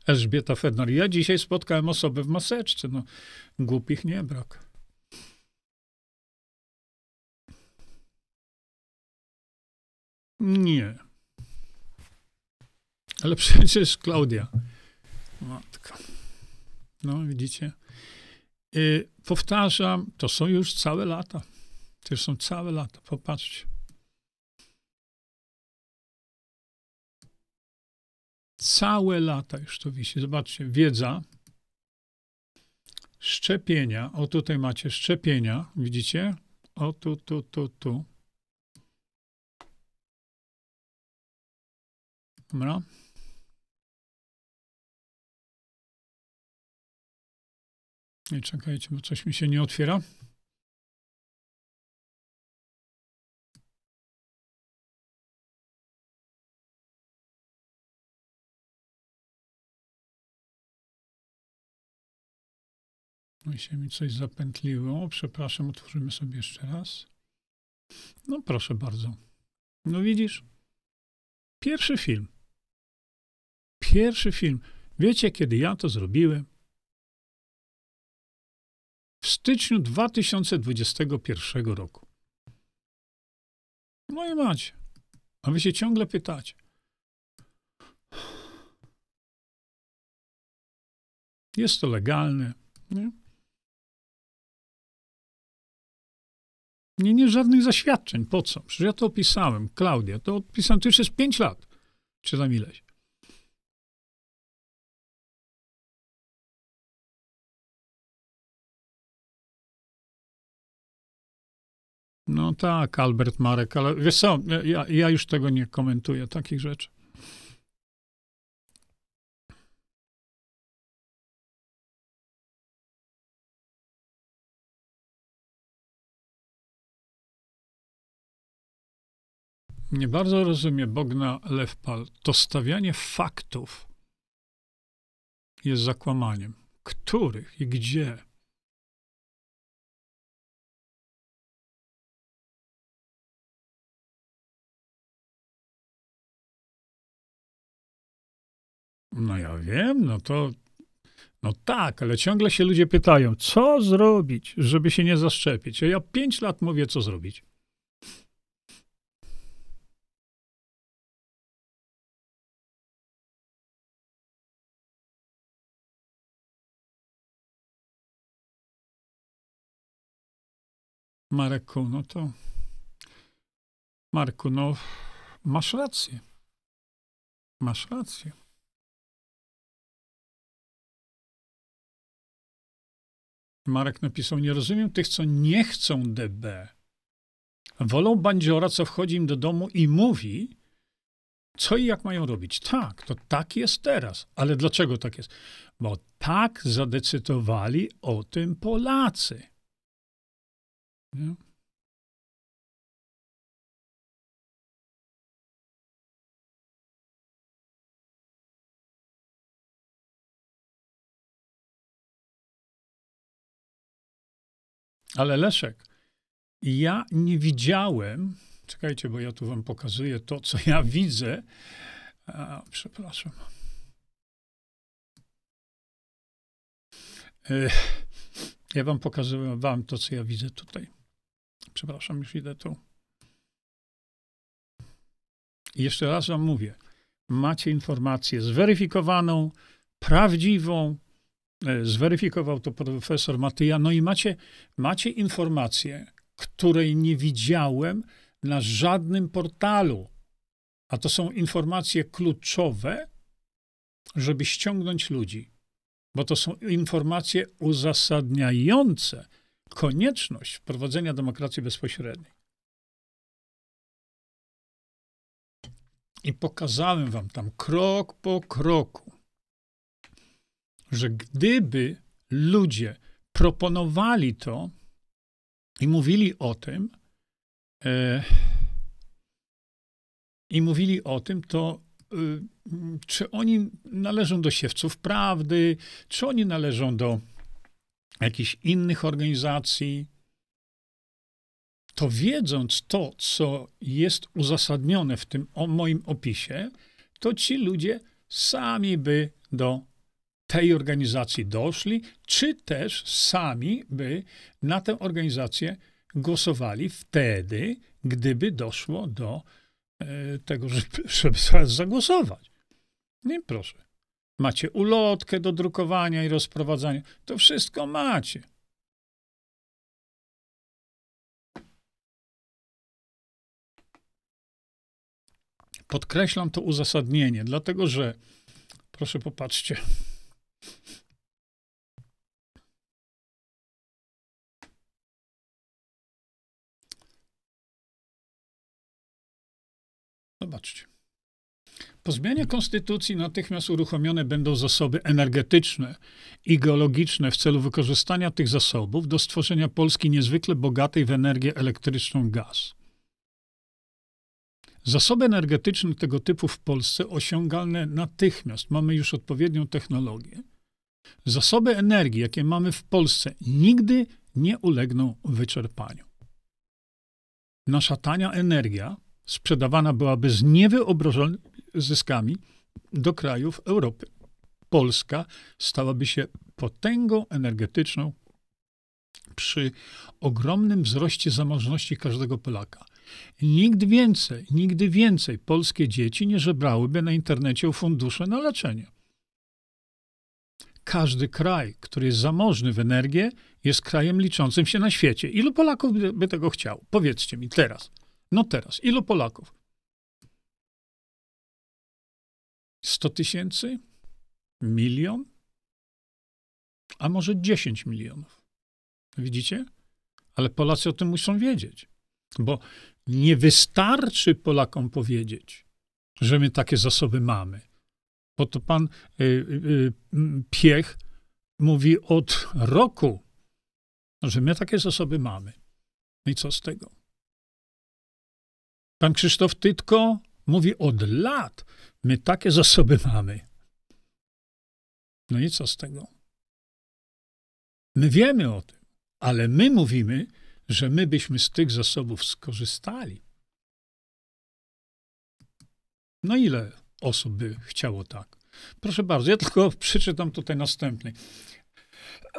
Elżbieta Fednar. Ja dzisiaj spotkałem osobę w maseczce. No, głupich nie brak. Nie. Ale [laughs] przecież Klaudia. Matka. No, widzicie? Y, powtarzam, to są już całe lata. To są całe lata. Popatrzcie. Całe lata już to wisi. Zobaczcie, wiedza, szczepienia. O tutaj macie szczepienia, widzicie? O tu, tu, tu, tu. Dobra. Nie czekajcie, bo coś mi się nie otwiera. Mi się mi coś zapętliło. Przepraszam, otworzymy sobie jeszcze raz. No proszę bardzo. No widzisz? Pierwszy film. Pierwszy film. Wiecie, kiedy ja to zrobiłem? W styczniu 2021 roku. No i macie. A wy się ciągle pytacie. Jest to legalne. Nie? Nie, nie żadnych zaświadczeń. Po co? Przecież ja to opisałem. Klaudia, to opisałem, to już jest 5 lat. Czy tam ileś. No tak, Albert Marek, ale wiesz co, ja, ja już tego nie komentuję, takich rzeczy. Nie bardzo rozumie Bogna Lewpal. To stawianie faktów jest zakłamaniem. Których i gdzie? No ja wiem, no to. No tak, ale ciągle się ludzie pytają, co zrobić, żeby się nie zaszczepić. A ja pięć lat mówię, co zrobić. Marku, no to. Marku, no, masz rację. Masz rację. Marek napisał, nie rozumiem tych, co nie chcą DB. Wolą bandziora, co wchodzi im do domu i mówi, co i jak mają robić. Tak, to tak jest teraz. Ale dlaczego tak jest? Bo tak zadecydowali o tym Polacy. Nie? Ale Leszek, ja nie widziałem, czekajcie, bo ja tu wam pokazuję to, co ja widzę. A, przepraszam. Ja wam pokazuję wam to, co ja widzę tutaj. Przepraszam, już idę tu. Jeszcze raz wam mówię. Macie informację zweryfikowaną, prawdziwą, zweryfikował to profesor Matyja. No i macie, macie informację, której nie widziałem na żadnym portalu. A to są informacje kluczowe, żeby ściągnąć ludzi, bo to są informacje uzasadniające konieczność wprowadzenia demokracji bezpośredniej. I pokazałem wam tam krok po kroku, że gdyby ludzie proponowali to i mówili o tym, e, i mówili o tym, to y, czy oni należą do siewców prawdy, czy oni należą do jakichś innych organizacji, to wiedząc to, co jest uzasadnione w tym moim opisie, to ci ludzie sami by do tej organizacji doszli, czy też sami by na tę organizację głosowali wtedy, gdyby doszło do e, tego, żeby, [laughs] żeby zagłosować. I proszę. Macie ulotkę do drukowania i rozprowadzania. To wszystko macie. Podkreślam to uzasadnienie, dlatego że, proszę popatrzcie, Zobaczcie. Po zmianie konstytucji natychmiast uruchomione będą zasoby energetyczne i geologiczne w celu wykorzystania tych zasobów do stworzenia Polski niezwykle bogatej w energię elektryczną gaz. Zasoby energetyczne tego typu w Polsce osiągalne natychmiast. Mamy już odpowiednią technologię. Zasoby energii, jakie mamy w Polsce, nigdy nie ulegną wyczerpaniu. Nasza tania energia sprzedawana byłaby z niewyobrażalnymi zyskami do krajów Europy. Polska stałaby się potęgą energetyczną przy ogromnym wzroście zamożności każdego Polaka. Nigdy więcej, nigdy więcej polskie dzieci nie żebrałyby na internecie o fundusze na leczenie. Każdy kraj, który jest zamożny w energię, jest krajem liczącym się na świecie. Ilu Polaków by, by tego chciał? Powiedzcie mi teraz. No teraz, ilu Polaków? 100 tysięcy? Milion? A może 10 milionów? Widzicie? Ale Polacy o tym muszą wiedzieć. Bo nie wystarczy Polakom powiedzieć, że my takie zasoby mamy. Bo to pan y, y, y, Piech mówi od roku, że my takie zasoby mamy. No i co z tego? Pan Krzysztof Tytko mówi od lat, my takie zasoby mamy. No i co z tego? My wiemy o tym, ale my mówimy, że my byśmy z tych zasobów skorzystali. No ile osób by chciało tak? Proszę bardzo, ja tylko [laughs] przeczytam tutaj następny.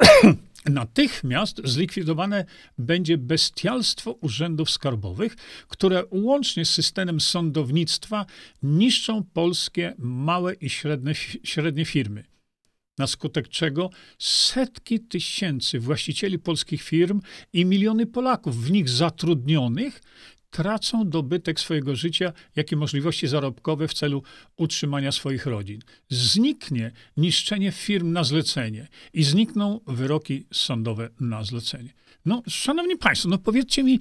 [clears throat] Natychmiast zlikwidowane będzie bestialstwo urzędów skarbowych, które łącznie z systemem sądownictwa niszczą polskie małe i średnie, średnie firmy. Na skutek czego setki tysięcy właścicieli polskich firm i miliony Polaków w nich zatrudnionych tracą dobytek swojego życia, jak i możliwości zarobkowe w celu utrzymania swoich rodzin. Zniknie niszczenie firm na zlecenie i znikną wyroki sądowe na zlecenie. No, szanowni państwo, no powiedzcie mi,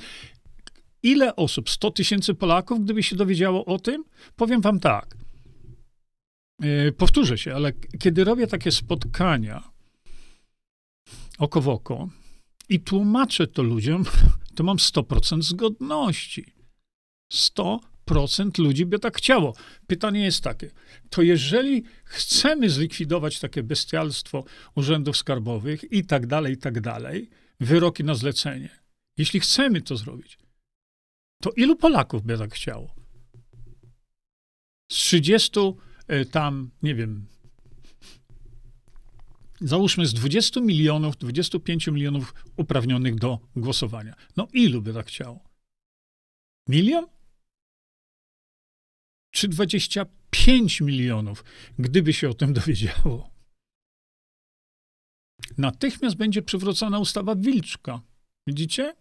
ile osób, 100 tysięcy Polaków, gdyby się dowiedziało o tym? Powiem wam tak. Yy, powtórzę się, ale kiedy robię takie spotkania oko w oko i tłumaczę to ludziom, [laughs] to mam 100% zgodności. 100% ludzi by tak chciało. Pytanie jest takie, to jeżeli chcemy zlikwidować takie bestialstwo urzędów skarbowych i tak dalej, i tak dalej, wyroki na zlecenie, jeśli chcemy to zrobić, to ilu Polaków by tak chciało? Z 30 e, tam, nie wiem, załóżmy z 20 milionów, 25 milionów uprawnionych do głosowania. No ilu by tak chciało? Milion? Czy 25 milionów, gdyby się o tym dowiedziało? Natychmiast będzie przywrócona ustawa Wilczka. Widzicie?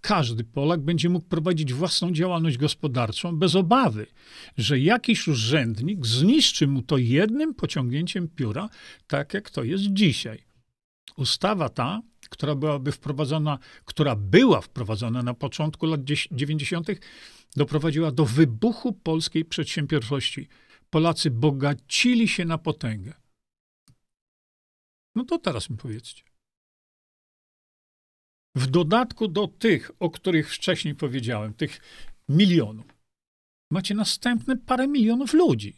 Każdy Polak będzie mógł prowadzić własną działalność gospodarczą bez obawy, że jakiś urzędnik zniszczy mu to jednym pociągnięciem pióra, tak jak to jest dzisiaj. Ustawa ta, która byłaby wprowadzona, która była wprowadzona na początku lat 90., doprowadziła do wybuchu polskiej przedsiębiorczości. Polacy bogacili się na potęgę. No to teraz mi powiedzcie. W dodatku do tych, o których wcześniej powiedziałem, tych milionów, macie następne parę milionów ludzi.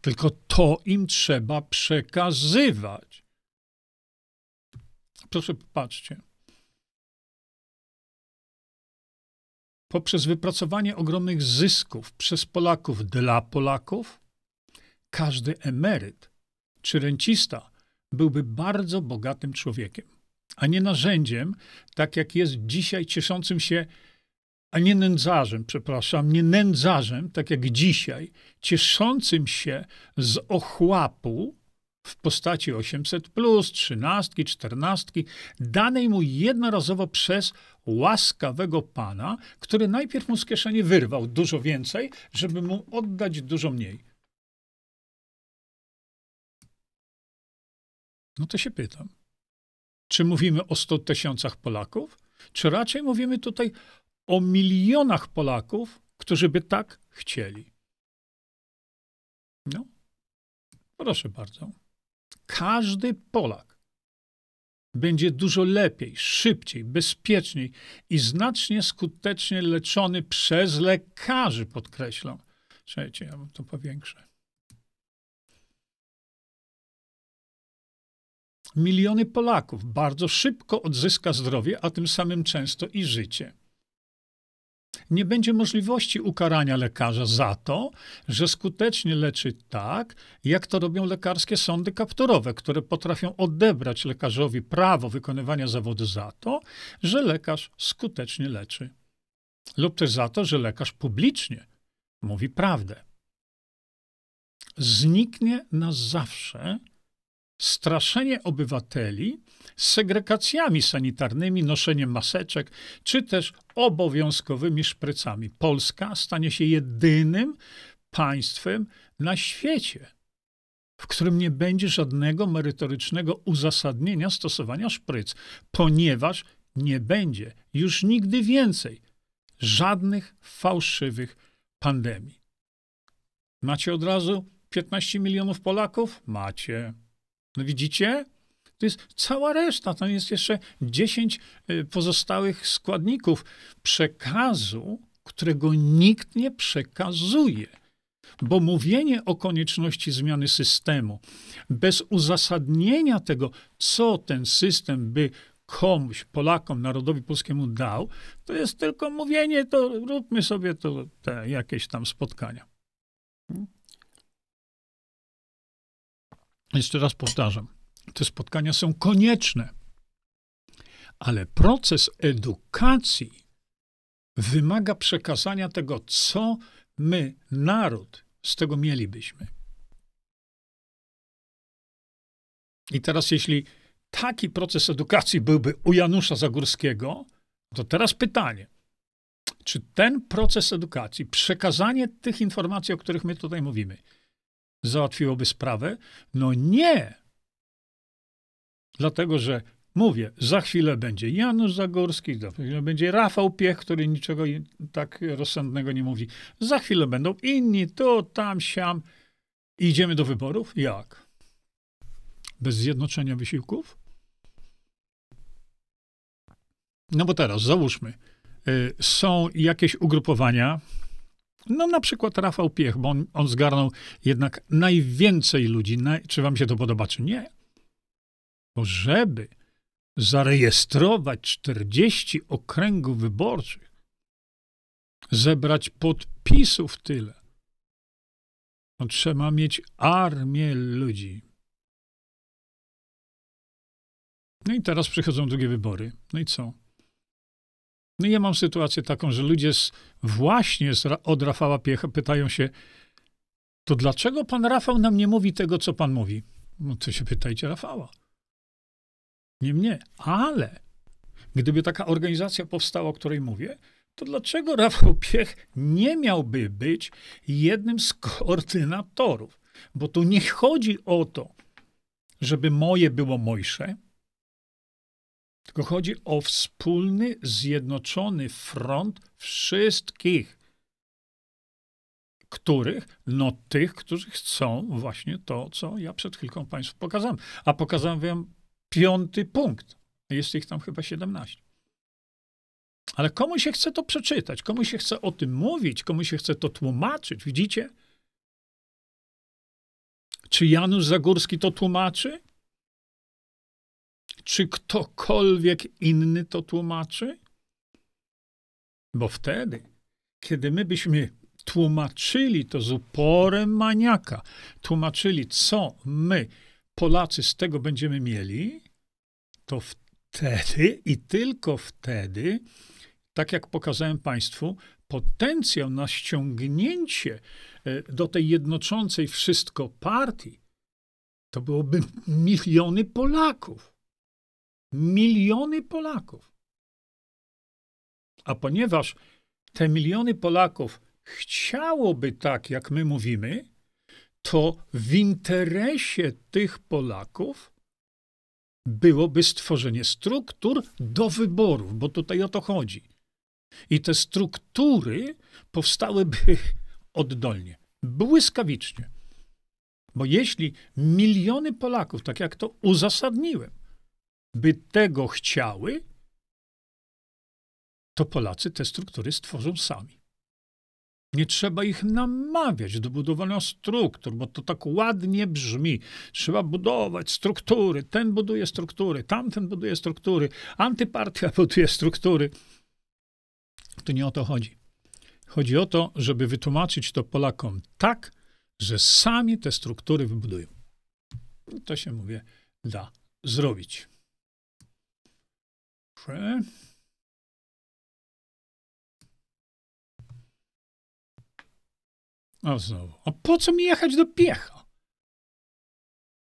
Tylko to im trzeba przekazywać. Proszę popatrzcie. Poprzez wypracowanie ogromnych zysków przez Polaków dla Polaków, każdy emeryt czy rencista byłby bardzo bogatym człowiekiem, a nie narzędziem, tak jak jest dzisiaj cieszącym się, a nie nędzarzem, przepraszam, nie nędzarzem, tak jak dzisiaj, cieszącym się z ochłapu w postaci 800, plus, 13, 14, danej mu jednorazowo przez łaskawego pana, który najpierw mu z kieszeni wyrwał dużo więcej, żeby mu oddać dużo mniej. No to się pytam. Czy mówimy o 100 tysiącach Polaków, czy raczej mówimy tutaj o milionach Polaków, którzy by tak chcieli? No, proszę bardzo. Każdy Polak będzie dużo lepiej, szybciej, bezpieczniej i znacznie skutecznie leczony przez lekarzy, podkreślam. Czekajcie, ja to powiększę. Miliony Polaków bardzo szybko odzyska zdrowie, a tym samym często i życie. Nie będzie możliwości ukarania lekarza za to, że skutecznie leczy tak, jak to robią lekarskie sądy kapturowe, które potrafią odebrać lekarzowi prawo wykonywania zawodu za to, że lekarz skutecznie leczy. Lub też za to, że lekarz publicznie mówi prawdę. Zniknie na zawsze straszenie obywateli segregacjami sanitarnymi, noszeniem maseczek, czy też obowiązkowymi szprycami. Polska stanie się jedynym państwem na świecie, w którym nie będzie żadnego merytorycznego uzasadnienia stosowania szpryc, ponieważ nie będzie już nigdy więcej żadnych fałszywych pandemii. Macie od razu 15 milionów Polaków? Macie. No widzicie? To jest cała reszta, tam jest jeszcze 10 y, pozostałych składników przekazu, którego nikt nie przekazuje. Bo mówienie o konieczności zmiany systemu bez uzasadnienia tego, co ten system by komuś, Polakom, narodowi polskiemu dał, to jest tylko mówienie, to róbmy sobie to, te jakieś tam spotkania. Jeszcze raz powtarzam, te spotkania są konieczne, ale proces edukacji wymaga przekazania tego, co my, naród, z tego mielibyśmy. I teraz, jeśli taki proces edukacji byłby u Janusza Zagórskiego, to teraz pytanie, czy ten proces edukacji, przekazanie tych informacji, o których my tutaj mówimy, załatwiłoby sprawę? No nie. Dlatego, że mówię, za chwilę będzie Janusz Zagórski, za chwilę będzie Rafał Piech, który niczego tak rozsądnego nie mówi. Za chwilę będą inni, to, tam, siam. I idziemy do wyborów? Jak? Bez zjednoczenia wysiłków? No bo teraz, załóżmy, y, są jakieś ugrupowania, no na przykład Rafał Piech, bo on, on zgarnął jednak najwięcej ludzi. czy wam się to podoba, czy nie? Bo żeby zarejestrować 40 okręgów wyborczych, zebrać podpisów tyle, trzeba mieć armię ludzi. No i teraz przychodzą drugie wybory. No i co? No ja mam sytuację taką, że ludzie z, właśnie z, od Rafała Piecha pytają się, to dlaczego pan Rafał nam nie mówi tego, co pan mówi? No to się pytajcie Rafała. Nie mnie, ale gdyby taka organizacja powstała, o której mówię, to dlaczego Rafał Piech nie miałby być jednym z koordynatorów? Bo tu nie chodzi o to, żeby moje było mojsze, tylko chodzi o wspólny, zjednoczony front wszystkich, których, no tych, którzy chcą właśnie to, co ja przed chwilką Państwu pokazałem. A pokazałem wam piąty punkt. Jest ich tam chyba 17. Ale komu się chce to przeczytać, komu się chce o tym mówić, komu się chce to tłumaczyć, widzicie? Czy Janusz Zagórski to tłumaczy? Czy ktokolwiek inny to tłumaczy? Bo wtedy, kiedy my byśmy tłumaczyli to z uporem maniaka, tłumaczyli, co my, Polacy, z tego będziemy mieli, to wtedy i tylko wtedy, tak jak pokazałem Państwu, potencjał na ściągnięcie e, do tej jednoczącej wszystko partii, to byłoby miliony Polaków. Miliony Polaków. A ponieważ te miliony Polaków chciałoby tak, jak my mówimy, to w interesie tych Polaków byłoby stworzenie struktur do wyborów, bo tutaj o to chodzi. I te struktury powstałyby [laughs] oddolnie, błyskawicznie. Bo jeśli miliony Polaków, tak jak to uzasadniłem, by tego chciały, to Polacy te struktury stworzą sami. Nie trzeba ich namawiać do budowania struktur, bo to tak ładnie brzmi. Trzeba budować struktury. Ten buduje struktury, tamten buduje struktury, antypartia [laughs] buduje struktury. To nie o to chodzi. Chodzi o to, żeby wytłumaczyć to Polakom tak, że sami te struktury wybudują. To się, mówię, da zrobić. Proszę. A znowu. A po co mi jechać do piecha?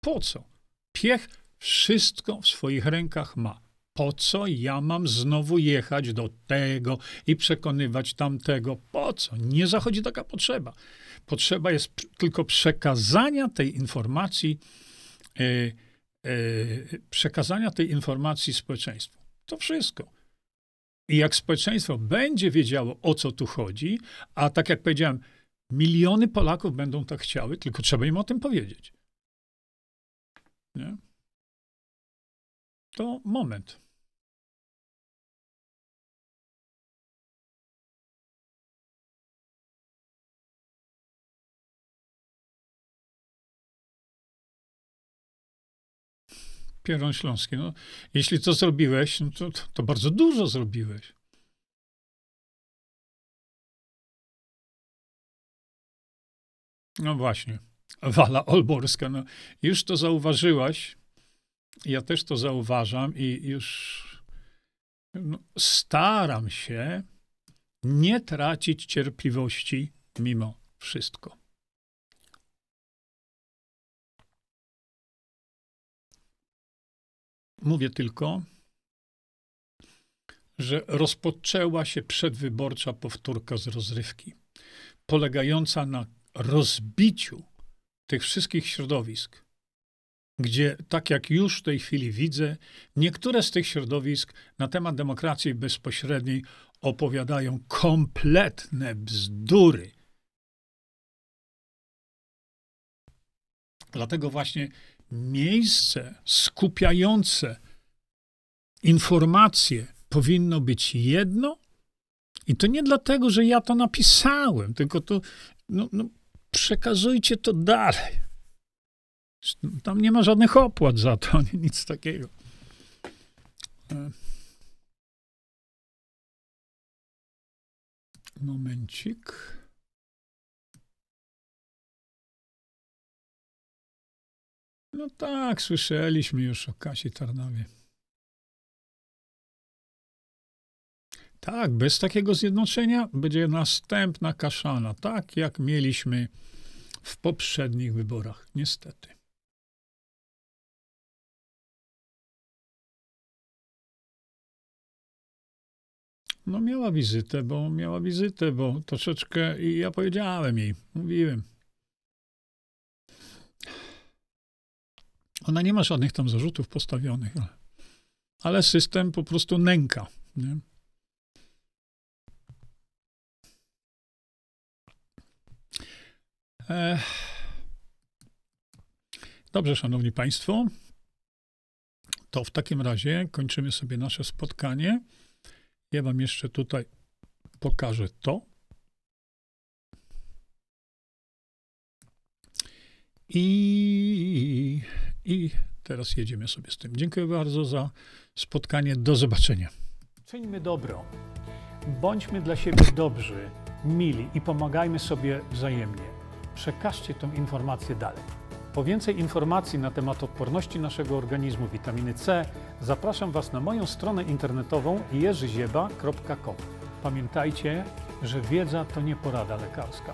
Po co? Piech wszystko w swoich rękach ma. Po co ja mam znowu jechać do tego i przekonywać tamtego? Po co? Nie zachodzi taka potrzeba. Potrzeba jest tylko przekazania tej informacji, yy, yy, przekazania tej informacji społeczeństwu. To wszystko. I jak społeczeństwo będzie wiedziało, o co tu chodzi, a tak jak powiedziałem, Miliony Polaków będą tak chciały, tylko trzeba im o tym powiedzieć. Nie? To moment. Pieron Śląski. No, jeśli to zrobiłeś, no to, to bardzo dużo zrobiłeś. No właśnie. Wala Olborska. No, już to zauważyłaś. Ja też to zauważam i już no, staram się nie tracić cierpliwości mimo wszystko. Mówię tylko, że rozpoczęła się przedwyborcza powtórka z rozrywki, polegająca na rozbiciu tych wszystkich środowisk, gdzie, tak jak już w tej chwili widzę, niektóre z tych środowisk na temat demokracji bezpośredniej opowiadają kompletne bzdury. Dlatego właśnie miejsce skupiające informacje powinno być jedno. I to nie dlatego, że ja to napisałem, tylko to no, no, przekazujcie to dalej. Tam nie ma żadnych opłat za to, [laughs] nic takiego. E. Momencik. No tak, słyszeliśmy już o Kasi Tarnowie. Tak, bez takiego zjednoczenia będzie następna kaszana, tak jak mieliśmy w poprzednich wyborach, niestety. No miała wizytę, bo miała wizytę, bo troszeczkę i ja powiedziałem jej, mówiłem. Ona nie ma żadnych tam zarzutów postawionych, ale system po prostu nęka. Nie? Dobrze, szanowni państwo. To w takim razie kończymy sobie nasze spotkanie. Ja wam jeszcze tutaj pokażę to. I, i teraz jedziemy sobie z tym. Dziękuję bardzo za spotkanie. Do zobaczenia. Czyńmy dobro. Bądźmy dla siebie dobrzy, mili i pomagajmy sobie wzajemnie. Przekażcie tę informację dalej. Po więcej informacji na temat odporności naszego organizmu witaminy C zapraszam Was na moją stronę internetową jerzyzieba.com. Pamiętajcie, że wiedza to nie porada lekarska.